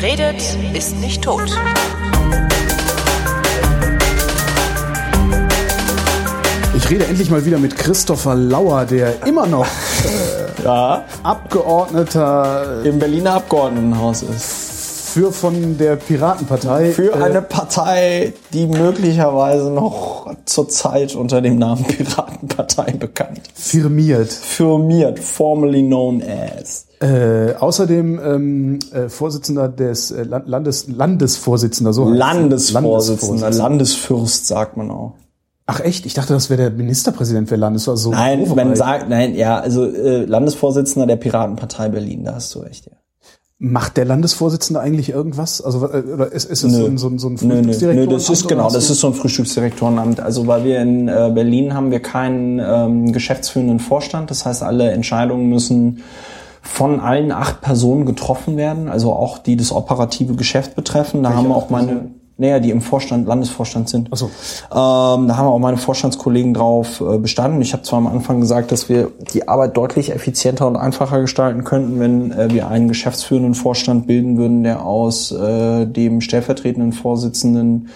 Wer redet, ist nicht tot. Ich rede endlich mal wieder mit Christopher Lauer, der immer noch äh, Ja, Abgeordneter im Berliner Abgeordnetenhaus ist. für von der Piratenpartei Für äh, eine Partei, die möglicherweise noch zurzeit unter dem Namen Piratenpartei bekannt ist. firmiert. Firmiert, formerly known as. Äh, außerdem ähm, äh, Vorsitzender des äh, Land- Landes Landesvorsitzender so heißt es. Landesvorsitzender, Landesfürst sagt man auch. Ach echt? Ich dachte, das wäre der Ministerpräsident für Landes. Also Nein, Overall. man sagt, nein, ja, also äh, Landesvorsitzender der Piratenpartei Berlin, da hast du recht, ja. Macht der Landesvorsitzende eigentlich irgendwas? Also äh, oder ist, ist es so ein, so ein, so ein Nö, nö, Frühstücksdirektor? nö, das ist genau, das ist so ein Frühstücksdirektorenamt. Also weil wir in äh, Berlin haben wir keinen ähm, geschäftsführenden Vorstand. Das heißt, alle Entscheidungen müssen von allen acht Personen getroffen werden, also auch die das operative Geschäft betreffen. Da haben wir auch meine, naja, die im Vorstand, Landesvorstand sind. Ach so. Ähm, da haben auch meine Vorstandskollegen drauf äh, bestanden. Ich habe zwar am Anfang gesagt, dass wir die Arbeit deutlich effizienter und einfacher gestalten könnten, wenn äh, wir einen geschäftsführenden Vorstand bilden würden, der aus äh, dem stellvertretenden Vorsitzenden,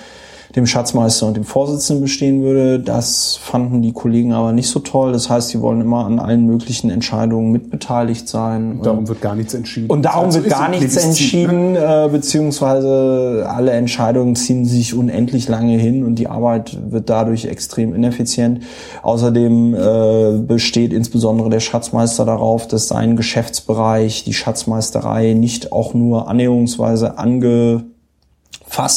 dem Schatzmeister und dem Vorsitzenden bestehen würde. Das fanden die Kollegen aber nicht so toll. Das heißt, sie wollen immer an allen möglichen Entscheidungen mitbeteiligt sein. Darum wird gar nichts entschieden. Und darum Also wird gar nichts entschieden, äh, beziehungsweise alle Entscheidungen ziehen sich unendlich lange hin und die Arbeit wird dadurch extrem ineffizient. Außerdem äh, besteht insbesondere der Schatzmeister darauf, dass sein Geschäftsbereich, die Schatzmeisterei, nicht auch nur annäherungsweise angefasst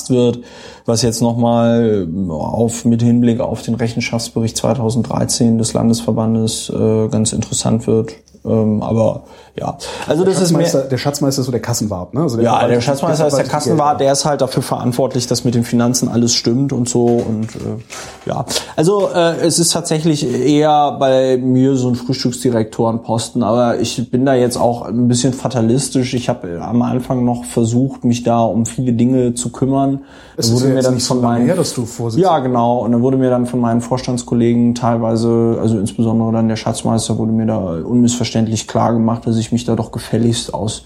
wird, was jetzt nochmal auf mit Hinblick auf den Rechenschaftsbericht 2013 des Landesverbandes äh, ganz interessant wird. Ähm, aber ja, also das ist mehr, der Schatzmeister ist so der Kassenwart, ne? Also ja, der verwaltet- Schatzmeister ist der Kassenwart, der ist halt dafür verantwortlich, dass mit den Finanzen alles stimmt und so und äh, ja. Also äh, es ist tatsächlich eher bei mir so ein Frühstücksdirektorenposten, aber ich bin da jetzt auch ein bisschen fatalistisch. Ich habe am Anfang noch versucht, mich da um viele Dinge zu kümmern. Es Da ist ja jetzt dann von meinen- her, dass du Vorsitzender ja, genau. Und dann wurde mir dann von meinen Vorstandskollegen teilweise, also insbesondere dann der Schatzmeister, wurde mir da unmissverständlich klar gemacht, dass ich mich da doch gefälligst aus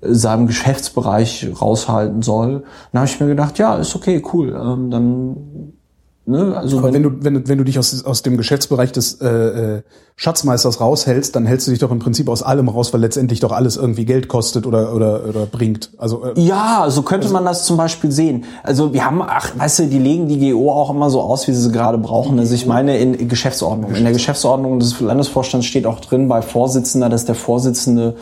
äh, seinem Geschäftsbereich raushalten soll. Dann habe ich mir gedacht, ja, ist okay, cool. Ähm, dann, ne, also Aber wenn, wenn du, wenn, du- wenn du dich aus, aus dem Geschäftsbereich des äh, äh, Schatzmeisters raushältst, dann hältst du dich doch im Prinzip aus allem raus, weil letztendlich doch alles irgendwie Geld kostet oder, oder, oder bringt. Also äh, Ja, so könnte man das zum Beispiel sehen. Also wir haben, ach, weißt du, die legen die GO auch immer so aus, wie sie sie gerade brauchen. Also ich meine in Geschäftsordnung. In der Geschäftsordnung des Landesvorstands steht auch drin bei Vorsitzender, dass der Vorsitzende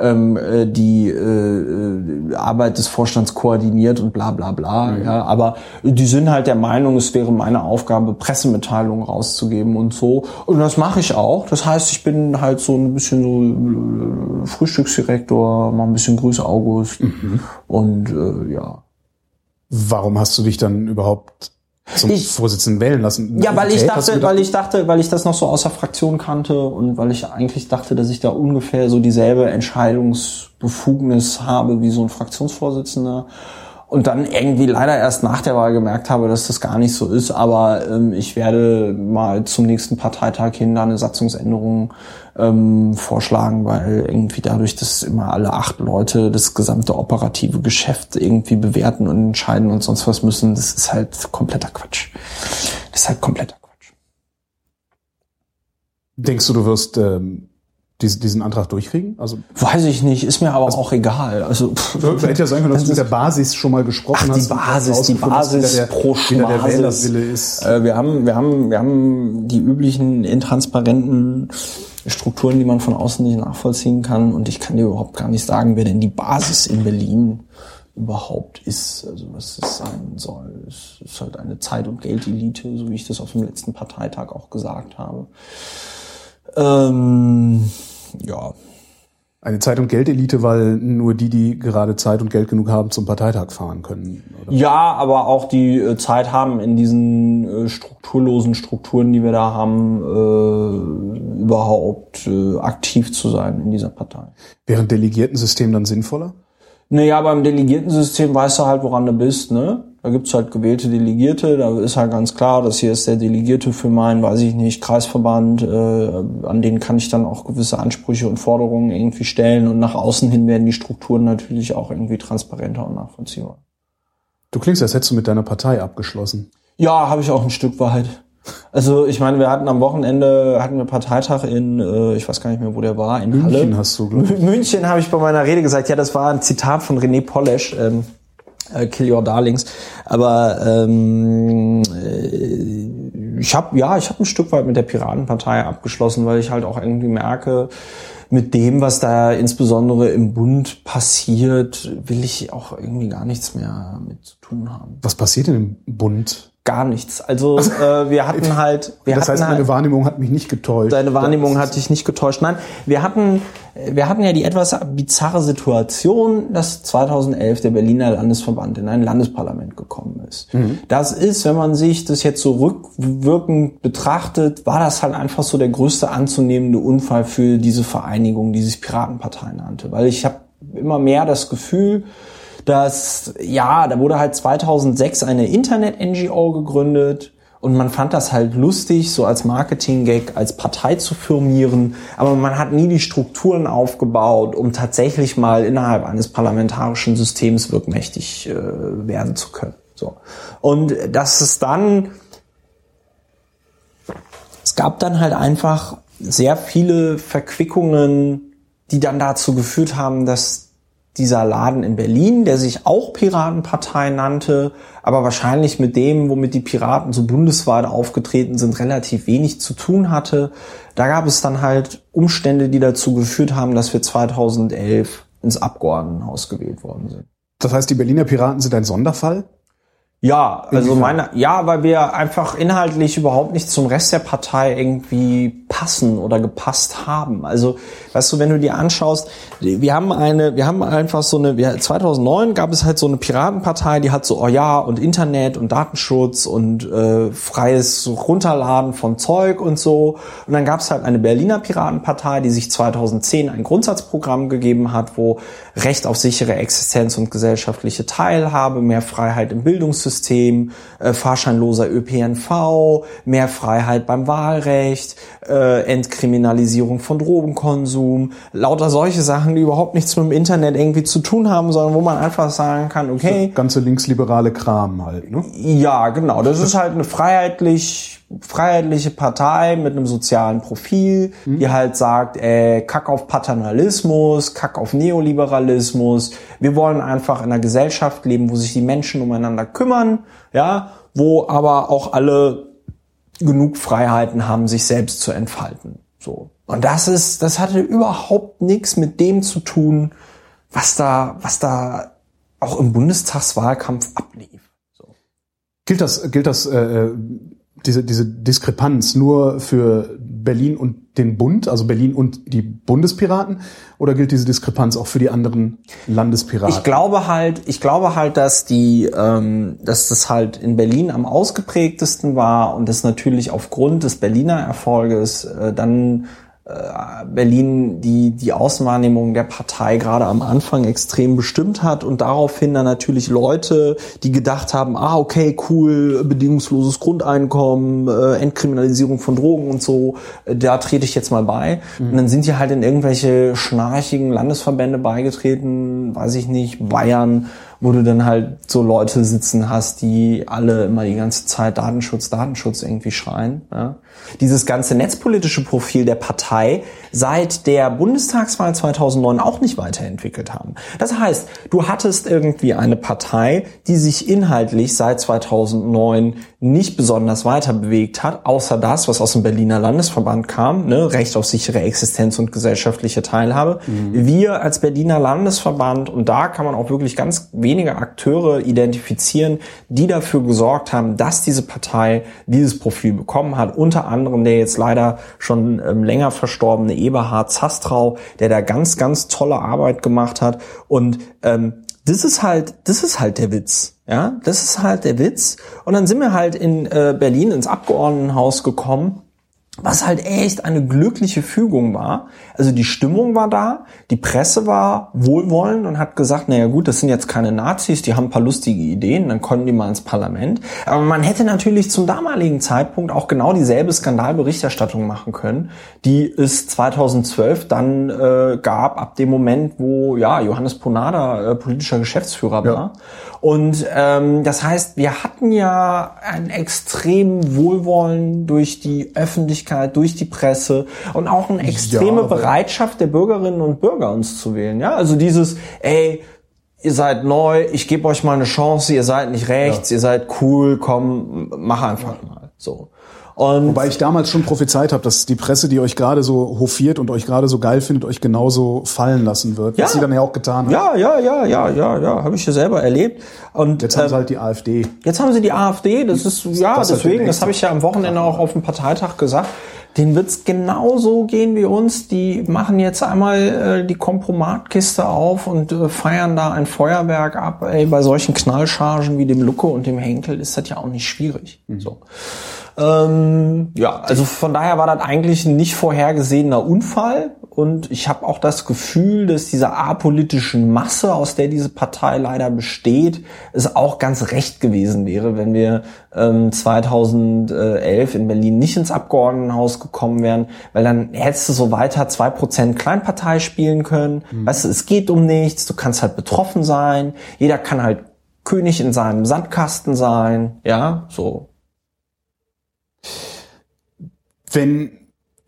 ähm, äh, die äh, äh, Arbeit des Vorstands koordiniert und bla bla bla. Ja, aber die sind halt der Meinung, es wäre meine Aufgabe, Pressemitteilungen rauszugeben und so. Und das mache ich auch. Das heißt, ich bin halt so ein bisschen so äh, Frühstücksdirektor, mal ein bisschen Grüße August und äh, ja. warum hast du dich dann überhaupt zum Ich- Vorsitzenden wählen lassen? Ja, weil ich dachte, weil ich dachte, weil ich das noch so aus der Fraktion kannte und weil ich eigentlich dachte, dass ich da ungefähr so dieselbe Entscheidungsbefugnis habe wie so ein Fraktionsvorsitzender. Und dann irgendwie leider erst nach der Wahl gemerkt habe, dass das gar nicht so ist. Aber ähm, ich werde mal zum nächsten Parteitag hin da eine Satzungsänderung ähm, vorschlagen, weil irgendwie dadurch, dass immer alle acht Leute das gesamte operative Geschäft irgendwie bewerten und entscheiden und sonst was müssen, das ist halt kompletter Quatsch. Das ist halt kompletter Quatsch. Denkst du, du wirst ähm, diesen, diesen Antrag durchkriegen? Also Weiß ich nicht, ist mir aber auch egal. Also pff, hätte ja sein können, dass Das du mit der Basis schon mal gesprochen Ach, die hast. Basis, die Basis da pro wie da der. Wählerwille ist. Äh, wir haben, wir haben, wir haben die üblichen intransparenten Strukturen, die man von außen nicht nachvollziehen kann. Und ich kann dir überhaupt gar nicht sagen, wer denn die Basis in Berlin überhaupt ist, also was es sein soll. Es ist halt eine Zeit- und Geldelite, so wie ich das auf dem letzten Parteitag auch gesagt habe. Ähm, ja, Eine Zeit- und Geldelite, weil nur die, die gerade Zeit und Geld genug haben, zum Parteitag fahren können. Oder? Ja, aber auch die äh, Zeit haben, in diesen äh, strukturlosen Strukturen, die wir da haben, äh, überhaupt äh, aktiv zu sein in dieser Partei. Wäre ein Delegiertensystem dann sinnvoller? Naja, beim Delegiertensystem weißt du halt, woran du bist, ne? Da gibt's halt gewählte Delegierte, da ist halt ganz klar, das hier ist der Delegierte für meinen, weiß ich nicht, Kreisverband, äh, an den kann ich dann auch gewisse Ansprüche und Forderungen irgendwie stellen und nach außen hin werden die Strukturen natürlich auch irgendwie transparenter und nachvollziehbar. Du klingst, als hättest du mit deiner Partei abgeschlossen. Ja, habe ich auch ein Stück weit. Also ich meine, wir hatten am Wochenende hatten wir Parteitag in, äh, ich weiß gar nicht mehr, wo der war, in München Halle. hast du, glaub ich. München habe ich bei meiner Rede gesagt, ja, das war ein Zitat von René Polesch, ähm, äh, Kill Your Darlings. Aber ähm, äh, ich habe ja, ich habe ein Stück weit mit der Piratenpartei abgeschlossen, weil ich halt auch irgendwie merke, mit dem, was da insbesondere im Bund passiert, will ich auch irgendwie gar nichts mehr mit zu tun haben. Was passiert denn im Bund? Gar nichts. Also äh, wir hatten halt, wir das hatten heißt, halt, meine Wahrnehmung hat mich nicht getäuscht. Deine Wahrnehmung hat dich nicht getäuscht. Nein, wir hatten, wir hatten ja die etwas bizarre Situation, dass 2011 der Berliner Landesverband in ein Landesparlament gekommen ist. Das ist, wenn man sich das jetzt so rückwirkend betrachtet, war das halt einfach so der größte anzunehmende Unfall für diese Vereinigung, die sich Piratenpartei nannte. Weil ich habe immer mehr das Gefühl, dass, ja, da wurde halt 2006 eine Internet-NGO gegründet und man fand das halt lustig, so als Marketing-Gag, als Partei zu firmieren, aber man hat nie die Strukturen aufgebaut, um tatsächlich mal innerhalb eines parlamentarischen Systems wirkmächtig äh, werden zu können. So. Und dass es dann, es gab dann halt einfach sehr viele Verquickungen, die dann dazu geführt haben, dass dieser Laden in Berlin, der sich auch Piratenpartei nannte, aber wahrscheinlich mit dem, womit die Piraten so bundesweit aufgetreten sind, relativ wenig zu tun hatte. Da gab es dann halt Umstände, die dazu geführt haben, dass wir 2011 ins Abgeordnetenhaus gewählt worden sind. Das heißt, die Berliner Piraten sind ein Sonderfall? Ja, also meine, ja, weil wir einfach inhaltlich überhaupt nicht zum Rest der Partei irgendwie passen oder gepasst haben. Also, weißt du, wenn du dir anschaust, wir haben eine, wir haben einfach so eine, wir, 2009 gab es halt so eine Piratenpartei, die hat so, oh ja, und Internet und Datenschutz und äh, freies Runterladen von Zeug und so. Und dann gab es halt eine Berliner Piratenpartei, die sich 2010 ein Grundsatzprogramm gegeben hat, wo Recht auf sichere Existenz und gesellschaftliche Teilhabe, mehr Freiheit im Bildungssystem, äh, fahrscheinloser ÖPNV, mehr Freiheit beim Wahlrecht, äh, Entkriminalisierung von Drogenkonsum, lauter solche Sachen, die überhaupt nichts mit dem Internet irgendwie zu tun haben, sondern wo man einfach sagen kann, okay, Ganze linksliberale Kram halt, ne? ja, genau. Das ist halt eine freiheitlich, freiheitliche Partei mit einem sozialen Profil, die halt sagt, äh, kack auf Paternalismus, kack auf Neoliberalismus. Wir wollen einfach in einer Gesellschaft leben, wo sich die Menschen umeinander kümmern, ja, wo aber auch alle genug Freiheiten haben, sich selbst zu entfalten. So. Und das ist, das hatte überhaupt nichts mit dem zu tun, was da, was da auch im Bundestagswahlkampf ablief. So. Gilt das, gilt das, äh, diese, diese Diskrepanz nur für Berlin und den Bund, also Berlin und die Bundespiraten, oder gilt diese Diskrepanz auch für die anderen Landespiraten? Ich glaube halt, ich glaube halt, dass die, ähm, dass das halt in Berlin am ausgeprägtesten war und das natürlich aufgrund des Berliner Erfolges äh, dann Berlin die, die Außenwahrnehmung der Partei gerade am Anfang extrem bestimmt hat und daraufhin dann natürlich Leute, die gedacht haben, ah, okay, cool, bedingungsloses Grundeinkommen, äh, Entkriminalisierung von Drogen und so, äh, da trete ich jetzt mal bei. Und dann sind die halt in irgendwelche schnarchigen Landesverbände beigetreten, weiß ich nicht, Bayern, wo du dann halt so Leute sitzen hast, die alle immer die ganze Zeit Datenschutz, Datenschutz irgendwie schreien. Ja. Dieses ganze netzpolitische Profil der Partei seit der Bundestagswahl 2009 auch nicht weiterentwickelt haben. Das heißt, du hattest irgendwie eine Partei, die sich inhaltlich seit 2009 nicht besonders weiter bewegt hat, außer das, was aus dem Berliner Landesverband kam, ne, Recht auf sichere Existenz und gesellschaftliche Teilhabe. Wir als Berliner Landesverband, und da kann man auch wirklich ganz wenige Akteure identifizieren, die dafür gesorgt haben, dass diese Partei dieses Profil bekommen hat. Unter anderem der jetzt leider schon ähm, länger verstorbene Eberhard Zastrau, der da ganz, ganz tolle Arbeit gemacht hat. Und ähm, das ist halt, das ist halt der Witz. Ja, das ist halt der Witz. Und dann sind wir halt in äh, Berlin ins Abgeordnetenhaus gekommen was halt echt eine glückliche Fügung war. Also die Stimmung war da, die Presse war wohlwollend und hat gesagt, naja gut, das sind jetzt keine Nazis, die haben ein paar lustige Ideen, dann konnten die mal ins Parlament. Aber man hätte natürlich zum damaligen Zeitpunkt auch genau dieselbe Skandalberichterstattung machen können, die es 2012 dann äh, gab, ab dem Moment, wo ja Johannes Ponada äh, politischer Geschäftsführer war. Und ähm, das heißt, wir hatten ja ein extrem Wohlwollen durch die Öffentlichkeit, durch die Presse und auch eine extreme aber- Bereitschaft der Bürgerinnen und Bürger, uns zu wählen. Ja, also dieses, ey, ihr seid neu, ich gebe euch mal eine Chance, ihr seid nicht rechts, ihr seid cool, komm, mach einfach mal. So. Und Wobei ich damals schon prophezeit habe, dass die Presse, die euch gerade so hofiert und euch gerade so geil findet, euch genauso fallen lassen wird. Ja. Was sie dann ja auch getan hat. ja, ja, ja, ja, ja, ja, habe ich ja selber erlebt. Und Jetzt haben ähm, sie halt die AfD. Jetzt haben sie die AfD, das ist, ja, das halt deswegen, das habe ich ja am Wochenende auch auf dem Parteitag gesagt. Den wird's genauso gehen wie uns. Die machen jetzt einmal äh, die Kompromatkiste auf und äh, feiern da ein Feuerwerk ab. Ey, bei solchen Knallchargen wie dem Lucke und dem Henkel ist das ja auch nicht schwierig. So. Ähm, ja, also von daher war das eigentlich ein nicht vorhergesehener Unfall. Und ich habe auch das Gefühl, dass dieser apolitischen Masse, aus der diese Partei leider besteht, es auch ganz recht gewesen wäre, wenn wir ähm, 2011 in Berlin nicht ins Abgeordnetenhaus gekommen wären, weil dann hättest du so weiter 2% Kleinpartei spielen können. Weißt du, es geht um nichts, du kannst halt betroffen sein, jeder kann halt König in seinem Sandkasten sein, ja, so. Wenn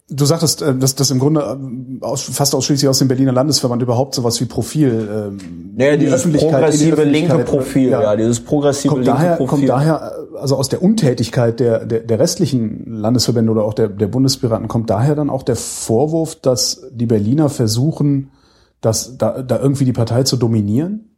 du sagtest, äh, dass das im Grunde äh, aus, fast ausschließlich aus dem Berliner Landesverband überhaupt sowas wie Profil ähm, Ja, die dieses Öffentlichkeit- progressive linke Öffentlichkeit, Profil, ja, dieses progressive kommt linke daher, Profil. kommt daher, also aus der Untätigkeit der, der, der restlichen Landesverbände oder auch der, der Bundespiraten, kommt daher dann auch der Vorwurf, dass die Berliner versuchen, das, da, da irgendwie die Partei zu dominieren?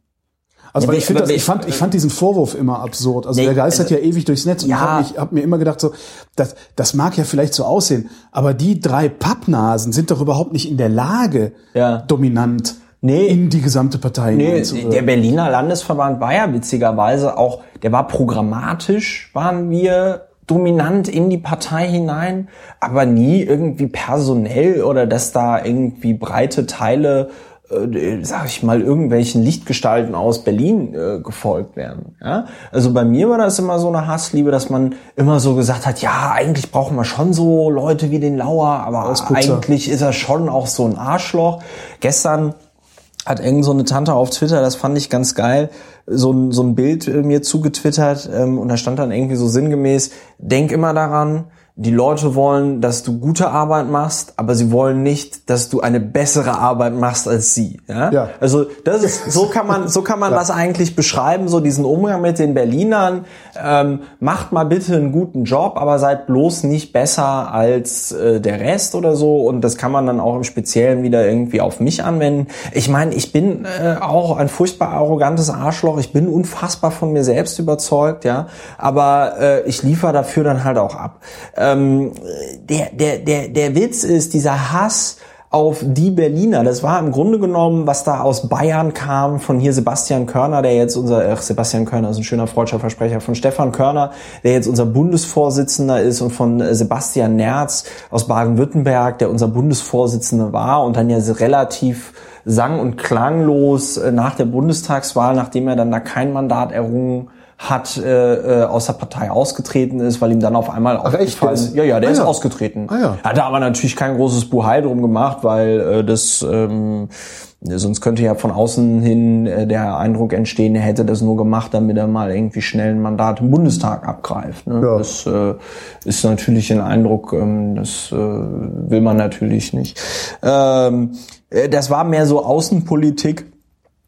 Also Ja, weil ich, aber das, ich, fand, ich fand diesen Vorwurf immer absurd. Also Nee, der geistert also- ja ewig durchs Netz. Und Ja. ich habe hab mir immer gedacht, so, das, das mag ja vielleicht so aussehen, aber die drei Pappnasen sind doch überhaupt nicht in der Lage, Ja. dominant Nee. in die gesamte Partei Nee, der Berliner Landesverband war ja witzigerweise auch, der war programmatisch, waren wir dominant in die Partei hinein, aber nie irgendwie personell oder dass da irgendwie breite Teile, äh, sag ich mal, irgendwelchen Lichtgestalten aus Berlin äh, gefolgt werden. Ja? Also bei mir war das immer so eine Hassliebe, dass man immer so gesagt hat, ja, eigentlich brauchen wir schon so Leute wie den Lauer, aber eigentlich ist er schon auch so ein Arschloch. Gestern hat irgend so eine Tante auf Twitter, das fand ich ganz geil, so ein, so ein Bild äh, mir zugetwittert ähm, und da stand dann irgendwie so sinngemäß, denk immer daran, die Leute wollen, dass du gute Arbeit machst, aber sie wollen nicht, dass du eine bessere Arbeit machst als sie. Ja? Ja. Also das ist, so kann man, so kann man das eigentlich beschreiben, so diesen Umgang mit den Berlinern. Ähm, macht mal bitte einen guten Job, aber seid bloß nicht besser als äh, der Rest oder so. Und das kann man dann auch im Speziellen wieder irgendwie auf mich anwenden. Ich meine, ich bin äh, auch ein furchtbar arrogantes Arschloch. Ich bin unfassbar von mir selbst überzeugt, ja. Aber äh, ich liefere dafür dann halt auch ab. Ähm, der, der, der, der Witz ist, dieser Hass auf die Berliner. Das war im Grunde genommen, was da aus Bayern kam, von hier Sebastian Körner, der jetzt unser, ach, Sebastian Körner ist ein schöner freudscher Versprecher, von Stefan Körner, der jetzt unser Bundesvorsitzender ist und von Sebastian Nerz aus Baden-Württemberg, der unser Bundesvorsitzender war und dann ja relativ sang- und klanglos äh, nach der Bundestagswahl, nachdem er dann da kein Mandat errungen hat, äh, äh, aus der Partei ausgetreten ist, weil ihm dann auf einmal aufgefallen ist- ja, ja, der Ah, ist ja. ausgetreten. Ah, ja. Hat er aber natürlich kein großes Buhai drum gemacht, weil äh, das ähm, sonst könnte ja von außen hin äh, der Eindruck entstehen, er hätte das nur gemacht, damit er mal irgendwie schnell ein Mandat im Bundestag abgreift. Ne? Ja. Das äh, ist natürlich ein Eindruck, ähm, das äh, will man natürlich nicht. Ähm, äh, das war mehr so Außenpolitik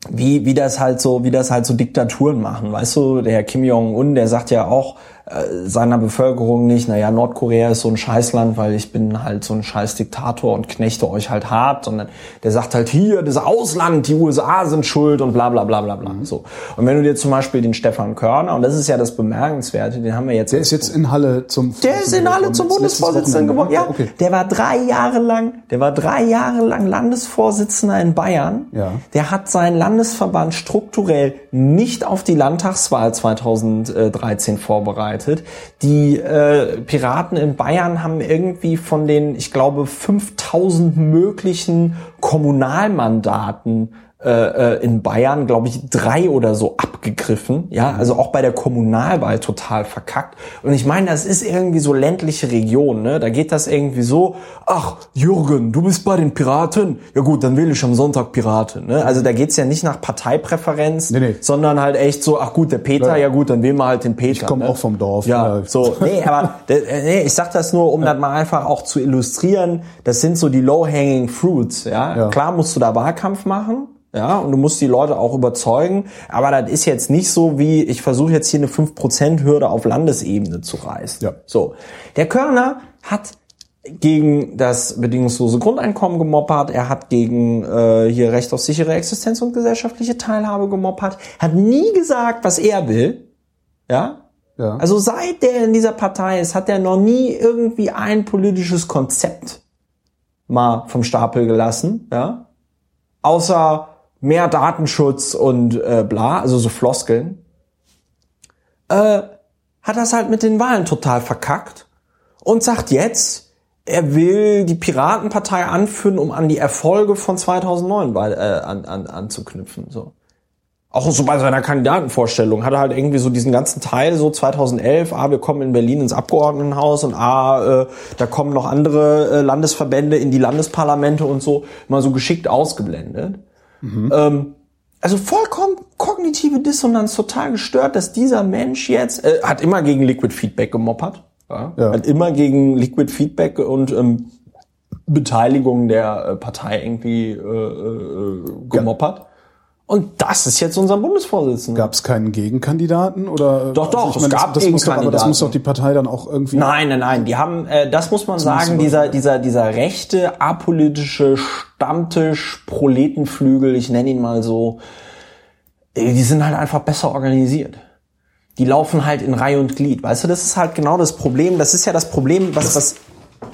wie, wie das halt so, wie das halt so Diktaturen machen. Weißt du, der Kim Jong-un, der sagt ja auch seiner Bevölkerung nicht, naja, Nordkorea ist so ein Scheißland, weil ich bin halt so ein scheiß Diktator und knechte euch halt hart, sondern der sagt halt hier, das Ausland, die USA sind schuld und bla bla bla bla bla. So. Und wenn du dir zum Beispiel den Stefan Körner, und das ist ja das Bemerkenswerte, den haben wir jetzt Der ist jetzt in Halle zum der ist in Halle zum Bundesvorsitzenden geworden. Ja, Okay. der war drei Jahre lang, der war drei Jahre lang Landesvorsitzender in Bayern. Ja. Der hat seinen Landesverband strukturell nicht auf die Landtagswahl 2013 vorbereitet. Vorbereitet. Die äh, Piraten in Bayern haben irgendwie von den, ich glaube, 5000 möglichen Kommunalmandaten äh, äh, in Bayern, glaube ich, drei oder so abgegriffen. Ja, also auch bei der Kommunalwahl total verkackt. Und ich meine, das ist irgendwie so ländliche Region. Ne? Da geht das irgendwie so, ach, Jürgen, du bist bei den Piraten? Ja gut, dann wähle ich am Sonntag Piraten. Ne? Also da geht's ja nicht nach Parteipräferenz, Nee, nee. sondern halt echt so, ach gut, der Peter, ja, gut, dann wählen wir halt den Peter. Ich komme ne? auch vom Dorf. Ja, so, nee, aber äh, nee, ich sag das nur, um das mal einfach auch zu illustrieren. Das sind so die low-hanging fruits, ja? Ja. Klar musst du da Wahlkampf machen, ja, und du musst die Leute auch überzeugen, aber das ist jetzt nicht so wie, ich versuche jetzt hier eine 5%-Hürde auf Landesebene zu reißen. Ja. So, der Körner hat gegen das bedingungslose Grundeinkommen gemoppert, er hat gegen äh, hier Recht auf sichere Existenz und gesellschaftliche Teilhabe gemoppert, hat nie gesagt, was er will, ja, Ja. also seit der in dieser Partei ist, hat er noch nie irgendwie ein politisches Konzept mal vom Stapel gelassen, ja. Außer mehr Datenschutz und äh, bla, also so Floskeln. Äh, hat das halt mit den Wahlen total verkackt und sagt jetzt, er will die Piratenpartei anführen, um an die Erfolge von 2009 bei, äh, an, an, anzuknüpfen. So auch so bei seiner Kandidatenvorstellung hat er halt irgendwie so diesen ganzen Teil so 2011, ah, wir kommen in Berlin ins Abgeordnetenhaus und ah, äh, da kommen noch andere äh, Landesverbände in die Landesparlamente und so, mal so geschickt ausgeblendet. Ähm, also vollkommen kognitive Dissonanz, total gestört, dass dieser Mensch jetzt, äh, hat immer gegen Liquid Feedback gemoppert, ja? Ja. hat immer gegen Liquid Feedback und ähm, Beteiligung der äh, Partei irgendwie äh, äh, gemoppert. Und das ist jetzt unser Bundesvorsitzender. Gab es keinen Gegenkandidaten oder? Doch, doch, es das- gab das muss doch, aber das Gegenkandidaten. muss doch die Partei dann auch irgendwie. Nein, nein, nein. Die haben, äh, das muss man sagen, so dieser, dieser, dieser rechte, apolitische Stammtisch, Proletenflügel, ich nenne ihn mal so, äh, die sind halt einfach besser organisiert. Die laufen halt in Reihe und Glied. Weißt du, das ist halt genau das Problem. Das ist ja das Problem, was, was,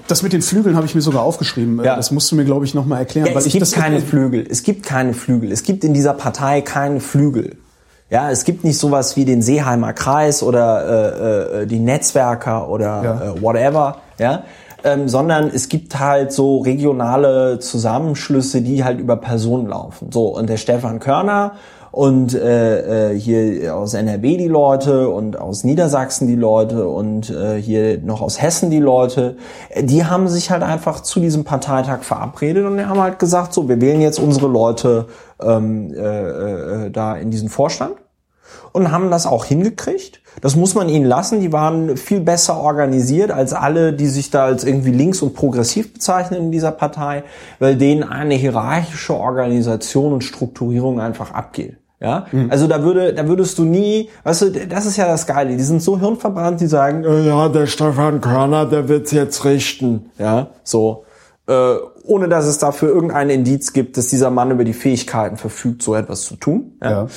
Das mit den Flügeln habe ich mir sogar aufgeschrieben. Ja. Das musst du mir, glaube ich, nochmal erklären. Ja, weil es ich gibt das keine Flügel. Es gibt keine Flügel. Es gibt in dieser Partei keine Flügel. Ja, es gibt nicht sowas wie den Seeheimer Kreis oder äh, äh, die Netzwerker oder Ja. äh, whatever, ja, ähm, sondern es gibt halt so regionale Zusammenschlüsse, die halt über Personen laufen. So und der Stefan Körner und äh, äh, hier aus NRW die Leute und aus Niedersachsen die Leute und äh, hier noch aus Hessen die Leute, äh, die haben sich halt einfach zu diesem Parteitag verabredet und haben halt gesagt, so, wir wählen jetzt unsere Leute ähm, äh, äh, da in diesen Vorstand und haben das auch hingekriegt. Das muss man ihnen lassen. Die waren viel besser organisiert als alle, die sich da als irgendwie links und progressiv bezeichnen in dieser Partei, weil denen eine hierarchische Organisation und Strukturierung einfach abgeht. Ja, also da würde, da würdest du nie, weißt du, das ist ja das Geile. Die sind so hirnverbrannt, die sagen, äh, ja, der Stefan Körner, der wird's jetzt richten. Ja, so, äh, ohne dass es dafür irgendeinen Indiz gibt, dass dieser Mann über die Fähigkeiten verfügt, so etwas zu tun. Ja.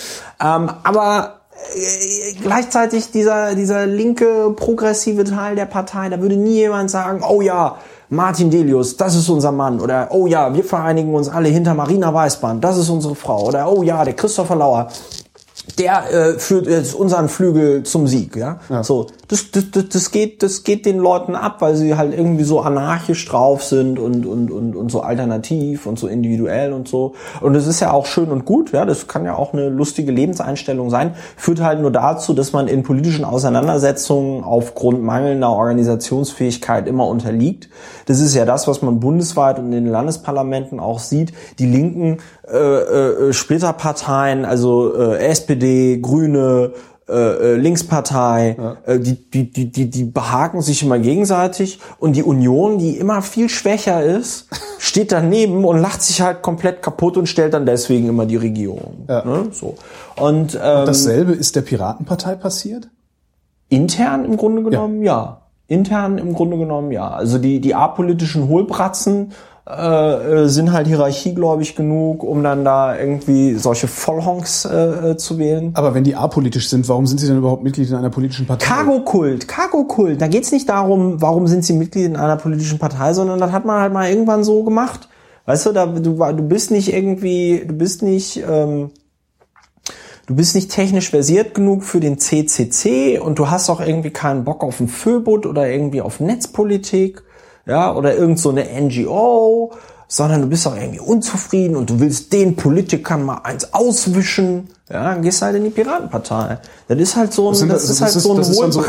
Ähm, aber gleichzeitig dieser, dieser linke, progressive Teil der Partei, da würde nie jemand sagen, oh ja, Martin Delius, das ist unser Mann. Oder, oh ja, wir vereinigen uns alle hinter Marina Weißband, das ist unsere Frau. Oder, oh ja, der Christopher Lauer, der äh, führt jetzt unseren Flügel zum Sieg, ja. So, das, das, das, das geht, das geht den Leuten ab, weil sie halt irgendwie so anarchisch drauf sind und und und und so alternativ und so individuell und so. Und das ist ja auch schön und gut, ja. Das kann ja auch eine lustige Lebenseinstellung sein. Führt halt nur dazu, dass man in politischen Auseinandersetzungen aufgrund mangelnder Organisationsfähigkeit immer unterliegt. Das ist ja das, was man bundesweit und in den Landesparlamenten auch sieht. Die Linken äh, äh, Splitterparteien, also äh, SPD, Grüne, äh, äh, Linkspartei, äh, die, die, die, die, die behaken sich immer gegenseitig und die Union, die immer viel schwächer ist, steht daneben und lacht sich halt komplett kaputt und stellt dann deswegen immer die Regierung. Ja. Ne? So. Und ähm, Dasselbe ist der Piratenpartei passiert? Intern im Grunde genommen ja. Intern im Grunde genommen ja. Also die, die apolitischen Hohlbratzen äh, äh, sind halt hierarchiegläubig genug, um dann da irgendwie solche Vollhonks äh, äh, zu wählen. Aber wenn die apolitisch sind, warum sind sie denn überhaupt Mitglied in einer politischen Partei? Cargo-Kult, Cargo-Kult. Da geht's nicht darum, warum sind sie Mitglied in einer politischen Partei, sondern das hat man halt mal irgendwann so gemacht. Weißt du, da, du, du bist nicht irgendwie, du bist nicht, ähm, du bist nicht technisch versiert genug für den CCC und du hast auch irgendwie keinen Bock auf ein Föbut oder irgendwie auf Netzpolitik, ja, oder irgend so eine NGO, sondern du bist auch irgendwie unzufrieden und du willst den Politikern mal eins auswischen, ja, dann gehst halt in die Piratenpartei. Das ist halt so ein, sind- das, ist das halt ist- so ein das dann so-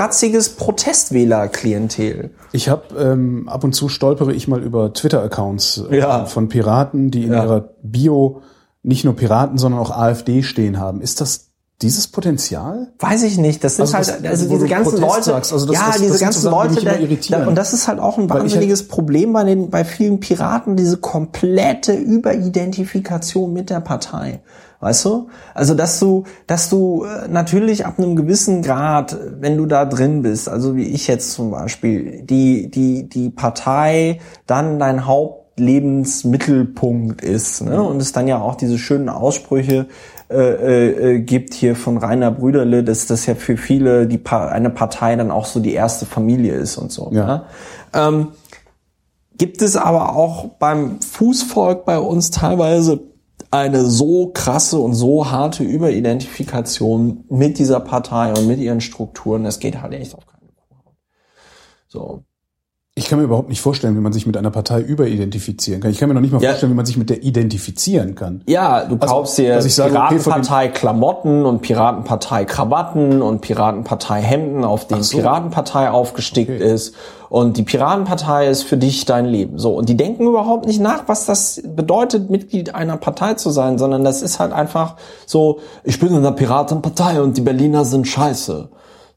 Protestwähler-Klientel. Ich habe ähm, ab und zu stolpere ich mal über Twitter-Accounts äh, Ja. von Piraten, die in Ja. ihrer Bio nicht nur Piraten, sondern auch AfD stehen haben. Ist das dieses Potenzial? Weiß ich nicht. Das sind Also halt, das- also diese ganzen Protest Leute, sagst, also das- ja, das- das diese so ganzen Leute, da, da, und das ist halt auch ein wahnsinniges Problem bei den, bei vielen Piraten, diese komplette Überidentifikation mit der Partei. Weißt du? Also, dass du, dass du äh, natürlich ab einem gewissen Grad, wenn du da drin bist, also wie ich jetzt zum Beispiel, die, die, die Partei dann dein Hauptlebensmittelpunkt ist, ne? Und es dann ja auch diese schönen Aussprüche äh, äh, äh, gibt hier von Rainer Brüderle, dass das ja für viele die pa eine Partei dann auch so die erste Familie ist und so. Ja. ne? Ähm, gibt es aber auch beim Fußvolk bei uns teilweise eine so krasse und so harte Überidentifikation mit dieser Partei und mit ihren Strukturen, das geht halt echt auf keine Kuhhaut. So. Ich kann mir überhaupt nicht vorstellen, wie man sich mit einer Partei überidentifizieren kann. Ich kann mir noch nicht mal Ja. vorstellen, wie man sich mit der identifizieren kann. Ja, du Also, kaufst dir dass ich sage, okay, Piratenpartei Klamotten und Piratenpartei Krawatten und Piratenpartei Hemden, auf denen so. Piratenpartei aufgestickt Okay. ist. Und die Piratenpartei ist für dich dein Leben. So. Und die denken überhaupt nicht nach, was das bedeutet, Mitglied einer Partei zu sein, sondern das ist halt einfach so, ich bin in der Piratenpartei und die Berliner sind scheiße.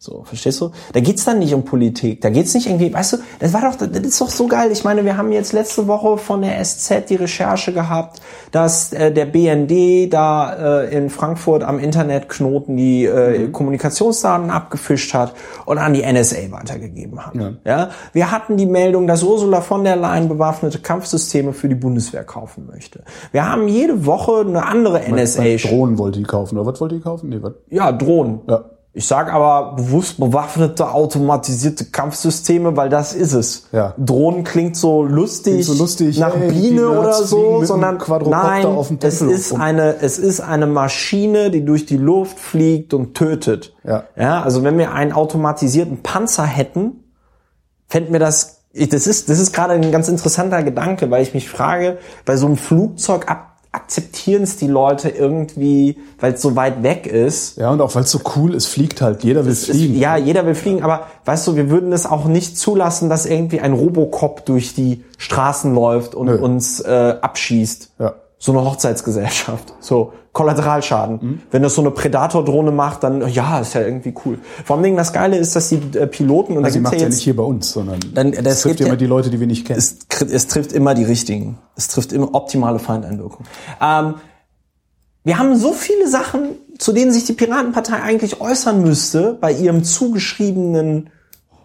So, verstehst du? Da geht's dann nicht um Politik. Da geht's nicht irgendwie, weißt du, das war doch, das ist doch so geil. Ich meine, wir haben jetzt letzte Woche von der SZ die Recherche gehabt, dass äh, der BND da äh, in Frankfurt am Internetknoten die äh, Kommunikationsdaten abgefischt hat und an die NSA weitergegeben hat. Ja. Ja. Wir hatten die Meldung, dass Ursula von der Leyen bewaffnete Kampfsysteme für die Bundeswehr kaufen möchte. Wir haben jede Woche eine andere NSA. Drohnen wollte die kaufen. Oder was wollte die kaufen? Nee, was? Ja, Drohnen. Ja. Ich sage aber bewusst bewaffnete, automatisierte Kampfsysteme, weil das ist es. Ja. Drohnen klingt so lustig, Klingt so lustig, nach hey, Biene oder so, sondern nein, auf dem es ist rum. eine, es ist eine Maschine, die durch die Luft fliegt und tötet. Ja. Ja, also wenn wir einen automatisierten Panzer hätten, fänden wir das, das ist, das ist gerade ein ganz interessanter Gedanke, weil ich mich frage, bei so einem Flugzeug ab, akzeptieren es die Leute irgendwie, weil es so weit weg ist. Ja, und auch weil es so cool ist, fliegt halt. Jeder will Es- fliegen. Ja, jeder will fliegen, aber weißt du, wir würden es auch nicht zulassen, dass irgendwie ein Robocop durch die Straßen läuft und Nö. uns äh, abschießt. Ja. So eine Hochzeitsgesellschaft. So Kollateralschaden. Mhm. Wenn das so eine Predator-Drohne macht, dann ja, ist ja irgendwie cool. Vor allem das Geile ist, dass die äh, Piloten und Also da macht gibt's ja ja nicht hier bei uns, sondern Dann- es das trifft gibt ja immer die Leute, die wir nicht kennen. es, es trifft immer die richtigen. Es trifft immer optimale Feindeinwirkung. Ähm, wir haben so viele Sachen, zu denen sich die Piratenpartei eigentlich äußern müsste bei ihrem zugeschriebenen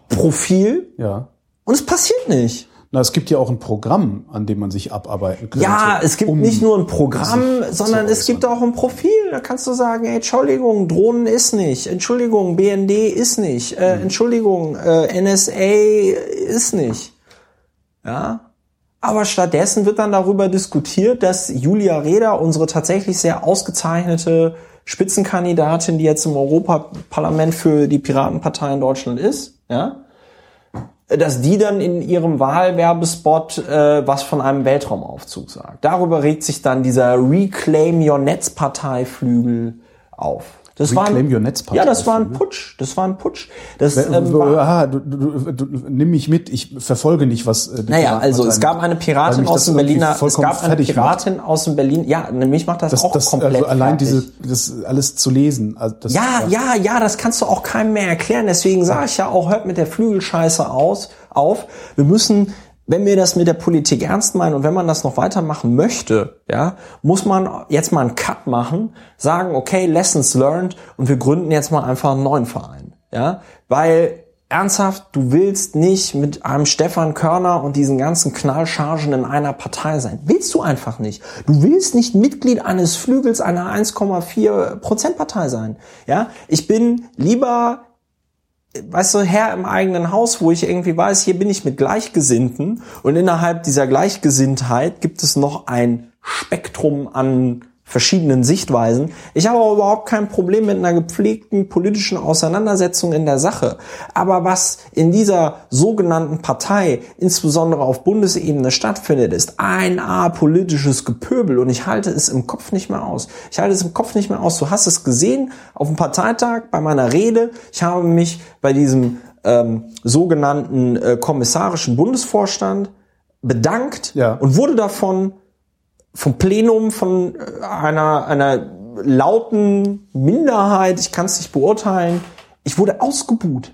Profil ja. und es passiert nicht. Na, es gibt ja auch ein Programm, an dem man sich abarbeiten könnte. Ja, es gibt um nicht nur ein Programm, sondern es gibt auch ein Profil. Da kannst du sagen, ey, Entschuldigung, Drohnen ist nicht. Entschuldigung, BND ist nicht. Äh, Mhm. Entschuldigung, äh, NSA ist nicht. Ja. Aber stattdessen wird dann darüber diskutiert, dass Julia Reda, unsere tatsächlich sehr ausgezeichnete Spitzenkandidatin, die jetzt im Europaparlament für die Piratenpartei in Deutschland ist, ja, dass die dann in ihrem Wahlwerbespot äh, was von einem Weltraumaufzug sagt. Darüber regt sich dann dieser Reclaim Your Netz Partei Flügel auf. Das war ein, Your Netz Ja, das war ein Partei-Flügel? Putsch. Das war ein Putsch. Das ähm, war, ah, du, du, du, nimm mich mit, ich verfolge nicht, was äh, naja, also es gab eine Piratin aus dem Berliner, es gab eine fertig macht. Piratin aus dem Berlin, ja, mich macht das, Das, auch das, komplett also allein fertig. diese, das alles zu lesen. Also das, Ja, ja, ja, das kannst du auch keinem mehr erklären. Deswegen sage ich ja auch, hört mit der Flügelscheiße aus, auf. Wir müssen, wenn wir das mit der Politik ernst meinen und wenn man das noch weitermachen möchte, ja, muss man jetzt mal einen Cut machen, sagen, okay, Lessons learned und wir gründen jetzt mal einfach einen neuen Verein, ja, weil ernsthaft, du willst nicht mit einem Stefan Körner und diesen ganzen Knallchargen in einer Partei sein. Willst du einfach nicht. Du willst nicht Mitglied eines Flügels einer 1,4 Prozent Partei sein. Ja, ich bin lieber weißt du, Herr im eigenen Haus, wo ich irgendwie weiß, hier bin ich mit Gleichgesinnten und innerhalb dieser Gleichgesinntheit gibt es noch ein Spektrum an verschiedenen Sichtweisen. Ich habe aber überhaupt kein Problem mit einer gepflegten politischen Auseinandersetzung in der Sache. Aber was in dieser sogenannten Partei, insbesondere auf Bundesebene stattfindet, ist ein A politisches Gepöbel und ich halte es im Kopf nicht mehr aus. Ich halte es im Kopf nicht mehr aus. Du hast es gesehen auf dem Parteitag bei meiner Rede. Ich habe mich bei diesem ähm, sogenannten äh, kommissarischen Bundesvorstand bedankt Ja. und wurde davon vom Plenum von äh, einer, einer lauten Minderheit, ich kann es nicht beurteilen, ich wurde ausgebuht.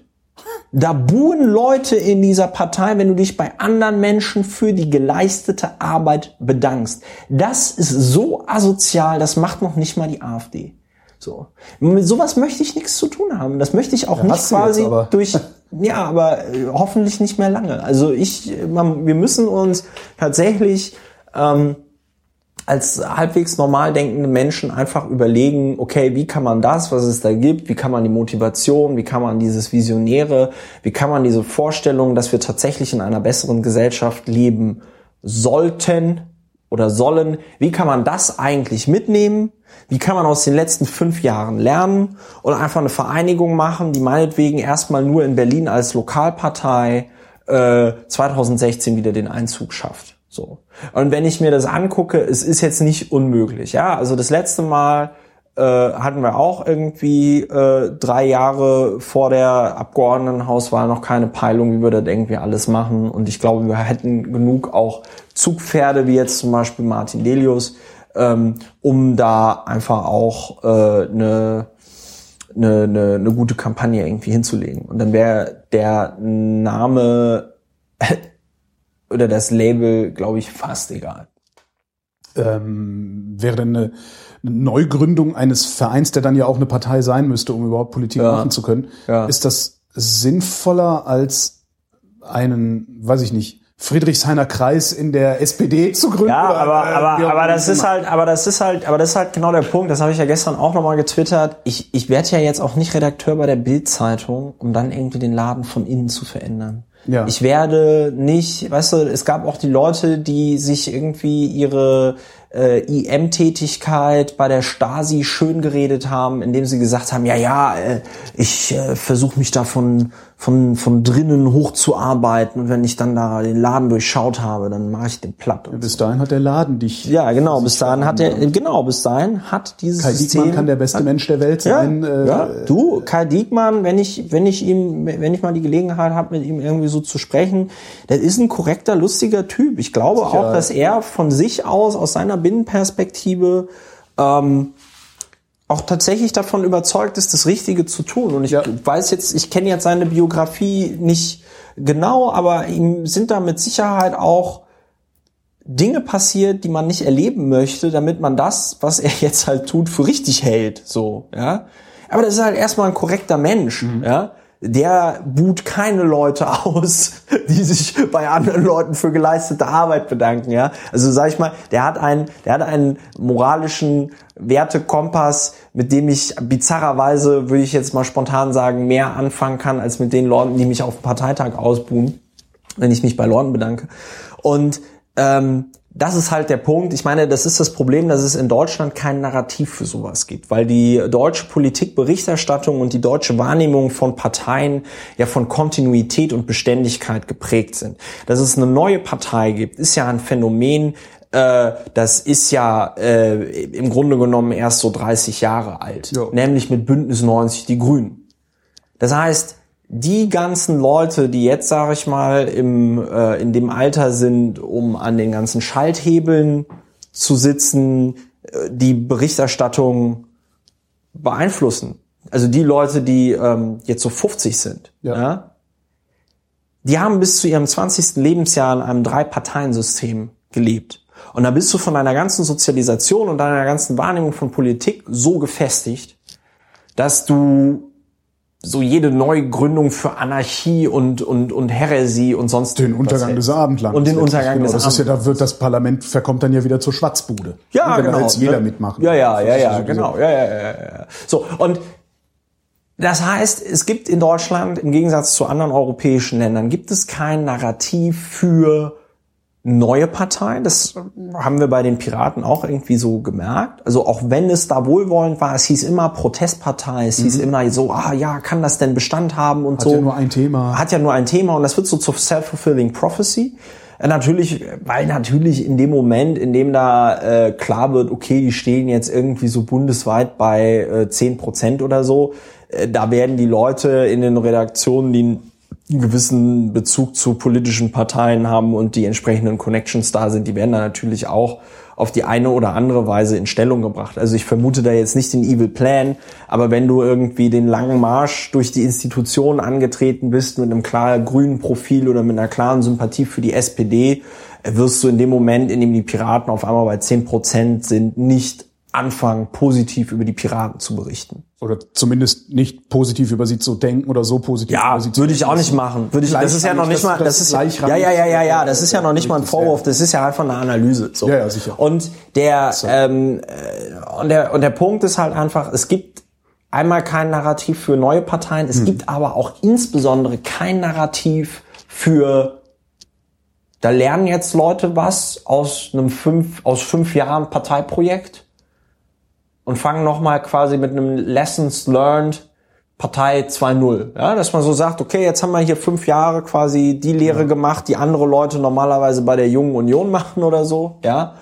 Da buhen Leute in dieser Partei, wenn du dich bei anderen Menschen für die geleistete Arbeit bedankst. Das ist so asozial, das macht noch nicht mal die AfD. So. Mit sowas möchte ich nichts zu tun haben. Das möchte ich auch nicht du jetzt quasi aber. durch, ja, aber äh, hoffentlich nicht mehr lange. Also ich, man, wir müssen uns tatsächlich, ähm, als halbwegs normal denkende Menschen einfach überlegen, okay, wie kann man das, was es da gibt, wie kann man die Motivation, wie kann man dieses Visionäre, wie kann man diese Vorstellung, dass wir tatsächlich in einer besseren Gesellschaft leben sollten oder sollen, wie kann man das eigentlich mitnehmen? Wie kann man aus den letzten fünf Jahren lernen und einfach eine Vereinigung machen, die meinetwegen erstmal nur in Berlin als Lokalpartei äh, 2016 wieder den Einzug schafft. So. Und wenn ich mir das angucke, es ist jetzt nicht unmöglich. Ja, also das letzte Mal äh, hatten wir auch irgendwie äh, drei Jahre vor der Abgeordnetenhauswahl noch keine Peilung, wie wir das irgendwie alles machen. Und ich glaube, wir hätten genug auch Zugpferde, wie jetzt zum Beispiel Martin Delius, ähm, um da einfach auch äh, eine eine, eine, eine gute Kampagne irgendwie hinzulegen. Und dann wäre der Name oder das Label, glaube ich, fast egal. Ähm, wäre denn eine Neugründung eines Vereins, der dann ja auch eine Partei sein müsste, um überhaupt Politik Ja. machen zu können, Ja. ist das sinnvoller als einen, weiß ich nicht, Friedrichshainer Kreis in der SPD zu gründen? Ja, Oder, aber, äh, aber, aber das ist immer. halt, aber das ist halt, aber das ist halt genau der Punkt. Das habe ich ja gestern auch nochmal getwittert. Ich, ich werde ja jetzt auch nicht Redakteur bei der Bild-Zeitung, um dann irgendwie den Laden von innen zu verändern. Ja. Ich werde nicht, weißt du, es gab auch die Leute, die sich irgendwie ihre äh, IM-Tätigkeit bei der Stasi schön geredet haben, indem sie gesagt haben, ja, ja, äh, ich äh, versuche mich da von, von, drinnen hochzuarbeiten und wenn ich dann da den Laden durchschaut habe, dann mache ich den platt. Und Bis dahin hat der Laden dich. ja, genau, bis dahin hat er, genau, bis dahin hat dieses Kai System... Diekmann kann der beste Mensch der Welt ja, sein. äh, ja, du, Kai Diekmann, wenn ich, wenn ich ihm, wenn ich mal die Gelegenheit habe, mit ihm irgendwie so zu sprechen, der ist ein korrekter, lustiger Typ. Ich glaube auch, Sicherheit. dass er von sich aus, aus seiner Binnenperspektive, ähm, auch tatsächlich davon überzeugt ist, das Richtige zu tun. Und ich Ja. weiß jetzt, ich kenne jetzt seine Biografie nicht genau, aber ihm sind da mit Sicherheit auch Dinge passiert, die man nicht erleben möchte, damit man das, was er jetzt halt tut, für richtig hält, so, ja. Aber das ist halt erstmal ein korrekter Mensch, ja. Der buht keine Leute aus, die sich bei anderen Leuten für geleistete Arbeit bedanken, ja. Also sag ich mal, der hat einen, der hat einen moralischen Wertekompass, mit dem ich bizarrerweise, würde ich jetzt mal spontan sagen, mehr anfangen kann, als mit den Leuten, die mich auf dem Parteitag ausbuhen wenn ich mich bei Leuten bedanke. Und ähm, das ist halt der Punkt. Ich meine, das ist das Problem, dass es in Deutschland kein Narrativ für sowas gibt, weil die deutsche Politikberichterstattung und die deutsche Wahrnehmung von Parteien ja von Kontinuität und Beständigkeit geprägt sind. Dass es eine neue Partei gibt, ist ja ein Phänomen, äh, das ist ja äh, im Grunde genommen erst so 30 Jahre alt, Ja. nämlich mit Bündnis 90 die Grünen. Das heißt, die ganzen Leute, die jetzt, sage ich mal, im, äh, in dem Alter sind, um an den ganzen Schalthebeln zu sitzen, äh, die Berichterstattung beeinflussen. Also die Leute, die ähm, jetzt so 50 sind, Ja. ja. die haben bis zu ihrem 20. Lebensjahr in einem Drei-Parteien-System gelebt. Und da bist du von deiner ganzen Sozialisation und deiner ganzen Wahrnehmung von Politik so gefestigt, dass du so jede Neugründung für Anarchie und, und, und Häresie und sonst Den Untergang des. Abendlandes. Und den Untergang genau. des Das ist ja, da wird das Parlament verkommt dann ja wieder zur Schwatzbude. Ja, Wenn genau. jetzt jeder ne? mitmachen. Ja, ja, ja, ja, sowieso- genau. Ja, ja, ja, ja, ja. So, und das heißt, es gibt in Deutschland, im Gegensatz zu anderen europäischen Ländern, gibt es kein Narrativ für neue Partei. Das haben wir bei den Piraten auch irgendwie so gemerkt. Also auch wenn es da wohlwollend war, es hieß immer Protestpartei, es hieß immer so, ah ja, kann das denn Bestand haben und Mhm. Hat so. ja nur ein Thema. Hat ja nur ein Thema und das wird so zur self-fulfilling prophecy. Äh, Natürlich, weil natürlich in dem Moment, in dem da äh, klar wird, okay, die stehen jetzt irgendwie so bundesweit bei äh, 10 Prozent oder so, äh, da werden die Leute in den Redaktionen, die einen gewissen Bezug zu politischen Parteien haben und die entsprechenden Connections da sind, die werden da natürlich auch auf die eine oder andere Weise in Stellung gebracht. Also ich vermute da jetzt nicht den Evil Plan, aber wenn du irgendwie den langen Marsch durch die Institutionen angetreten bist mit einem klar grünen Profil oder mit einer klaren Sympathie für die SPD, äh, wirst du in dem Moment, in dem die Piraten auf einmal bei 10 Prozent sind, nicht anfangen, positiv über die Piraten zu berichten. Oder zumindest nicht positiv über sie zu denken oder so positiv Ja, über sie zu würde ich auch nicht machen. Würde ich, das ist ja noch nicht Das- mal, das das ist ja, ja, ja, ja, ja, das ist ja noch nicht mal ein Vorwurf, das ist ja einfach eine Analyse. So. Ja, ja, sicher. Und der, ähm, äh, und der, und der Punkt ist halt einfach, es gibt einmal kein Narrativ für neue Parteien, Hm. es gibt aber auch insbesondere kein Narrativ für da lernen jetzt Leute was aus einem fünf, aus fünf Jahren Parteiprojekt und fangen nochmal quasi mit einem Lessons Learned Partei 2.0. Ja, dass man so sagt, okay, jetzt haben wir hier fünf Jahre quasi die Lehre gemacht, die andere Leute normalerweise bei der Jungen Union machen oder so, ja.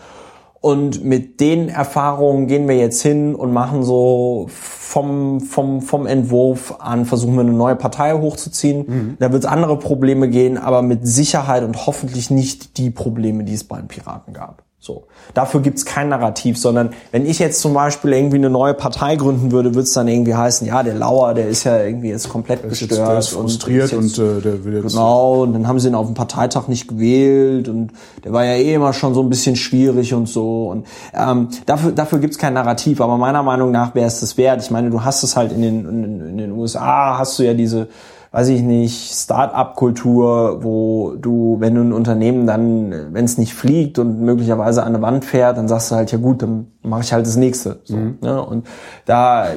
Und mit den Erfahrungen gehen wir jetzt hin und machen so vom, vom, vom Entwurf an, versuchen wir eine neue Partei hochzuziehen. Da wird es andere Probleme gehen, aber mit Sicherheit und hoffentlich nicht die Probleme, die es bei den Piraten gab. So. Dafür gibt's kein Narrativ, sondern wenn ich jetzt zum Beispiel irgendwie eine neue Partei gründen würde, würde es dann irgendwie heißen, ja, der Lauer, der ist ja irgendwie jetzt komplett Der gestört. jetzt, der ist frustriert ist jetzt- und, äh, der will jetzt Genau, und dann haben sie ihn auf dem Parteitag nicht gewählt und der war ja eh immer schon so ein bisschen schwierig und so. Und ähm, dafür, dafür gibt's kein Narrativ, aber meiner Meinung nach wäre es das wert. Ich meine, du hast es halt in den, in, in den USA, hast du ja diese, weiß ich nicht, Start-up-Kultur, wo du, wenn du ein Unternehmen dann, wenn es nicht fliegt und möglicherweise an eine Wand fährt, dann sagst du halt, ja gut, dann mache ich halt das nächste. So, ne? Und da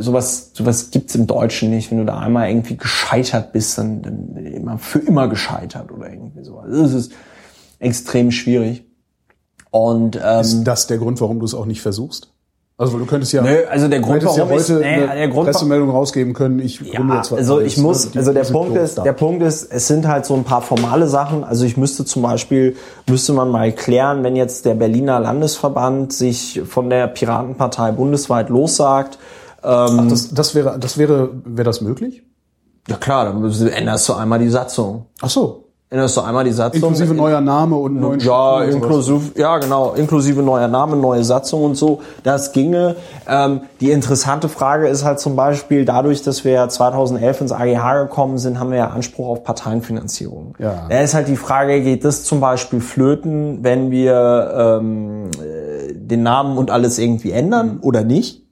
sowas, sowas gibt's im Deutschen nicht. Wenn du da einmal irgendwie gescheitert bist, dann, dann immer für immer gescheitert oder irgendwie sowas. Das ist extrem schwierig. Und ähm, Ist das der Grund, warum du es auch nicht versuchst? Also du könntest ja, Nö, also der Grund, hättest ja warum ich- heute nee, eine der Grund, Pressemeldung rausgeben können. Ich ja, jetzt was also ich muss, ne? Die- also der Punkt ist, da. der Punkt ist, es sind halt so ein paar formale Sachen. Also ich müsste zum Beispiel, müsste man mal klären, wenn jetzt der Berliner Landesverband sich von der Piratenpartei bundesweit lossagt. Ähm, Ach, das, das wäre, das wäre, wäre das möglich? ja klar, dann änderst du einmal die Satzung. Ach so. Änderst du einmal die Satzung. Inklusive neuer Name und neuen Ja, inklusive, ja genau, inklusive neuer Name, neue Satzung und so. Das ginge. Ähm, die interessante Frage ist halt zum Beispiel, dadurch, dass wir 2011 ins AGH gekommen sind, haben wir ja Anspruch auf Parteienfinanzierung. Ja. Da ist halt die Frage, geht das zum Beispiel flöten, wenn wir ähm, äh, den Namen und alles irgendwie ändern oder nicht?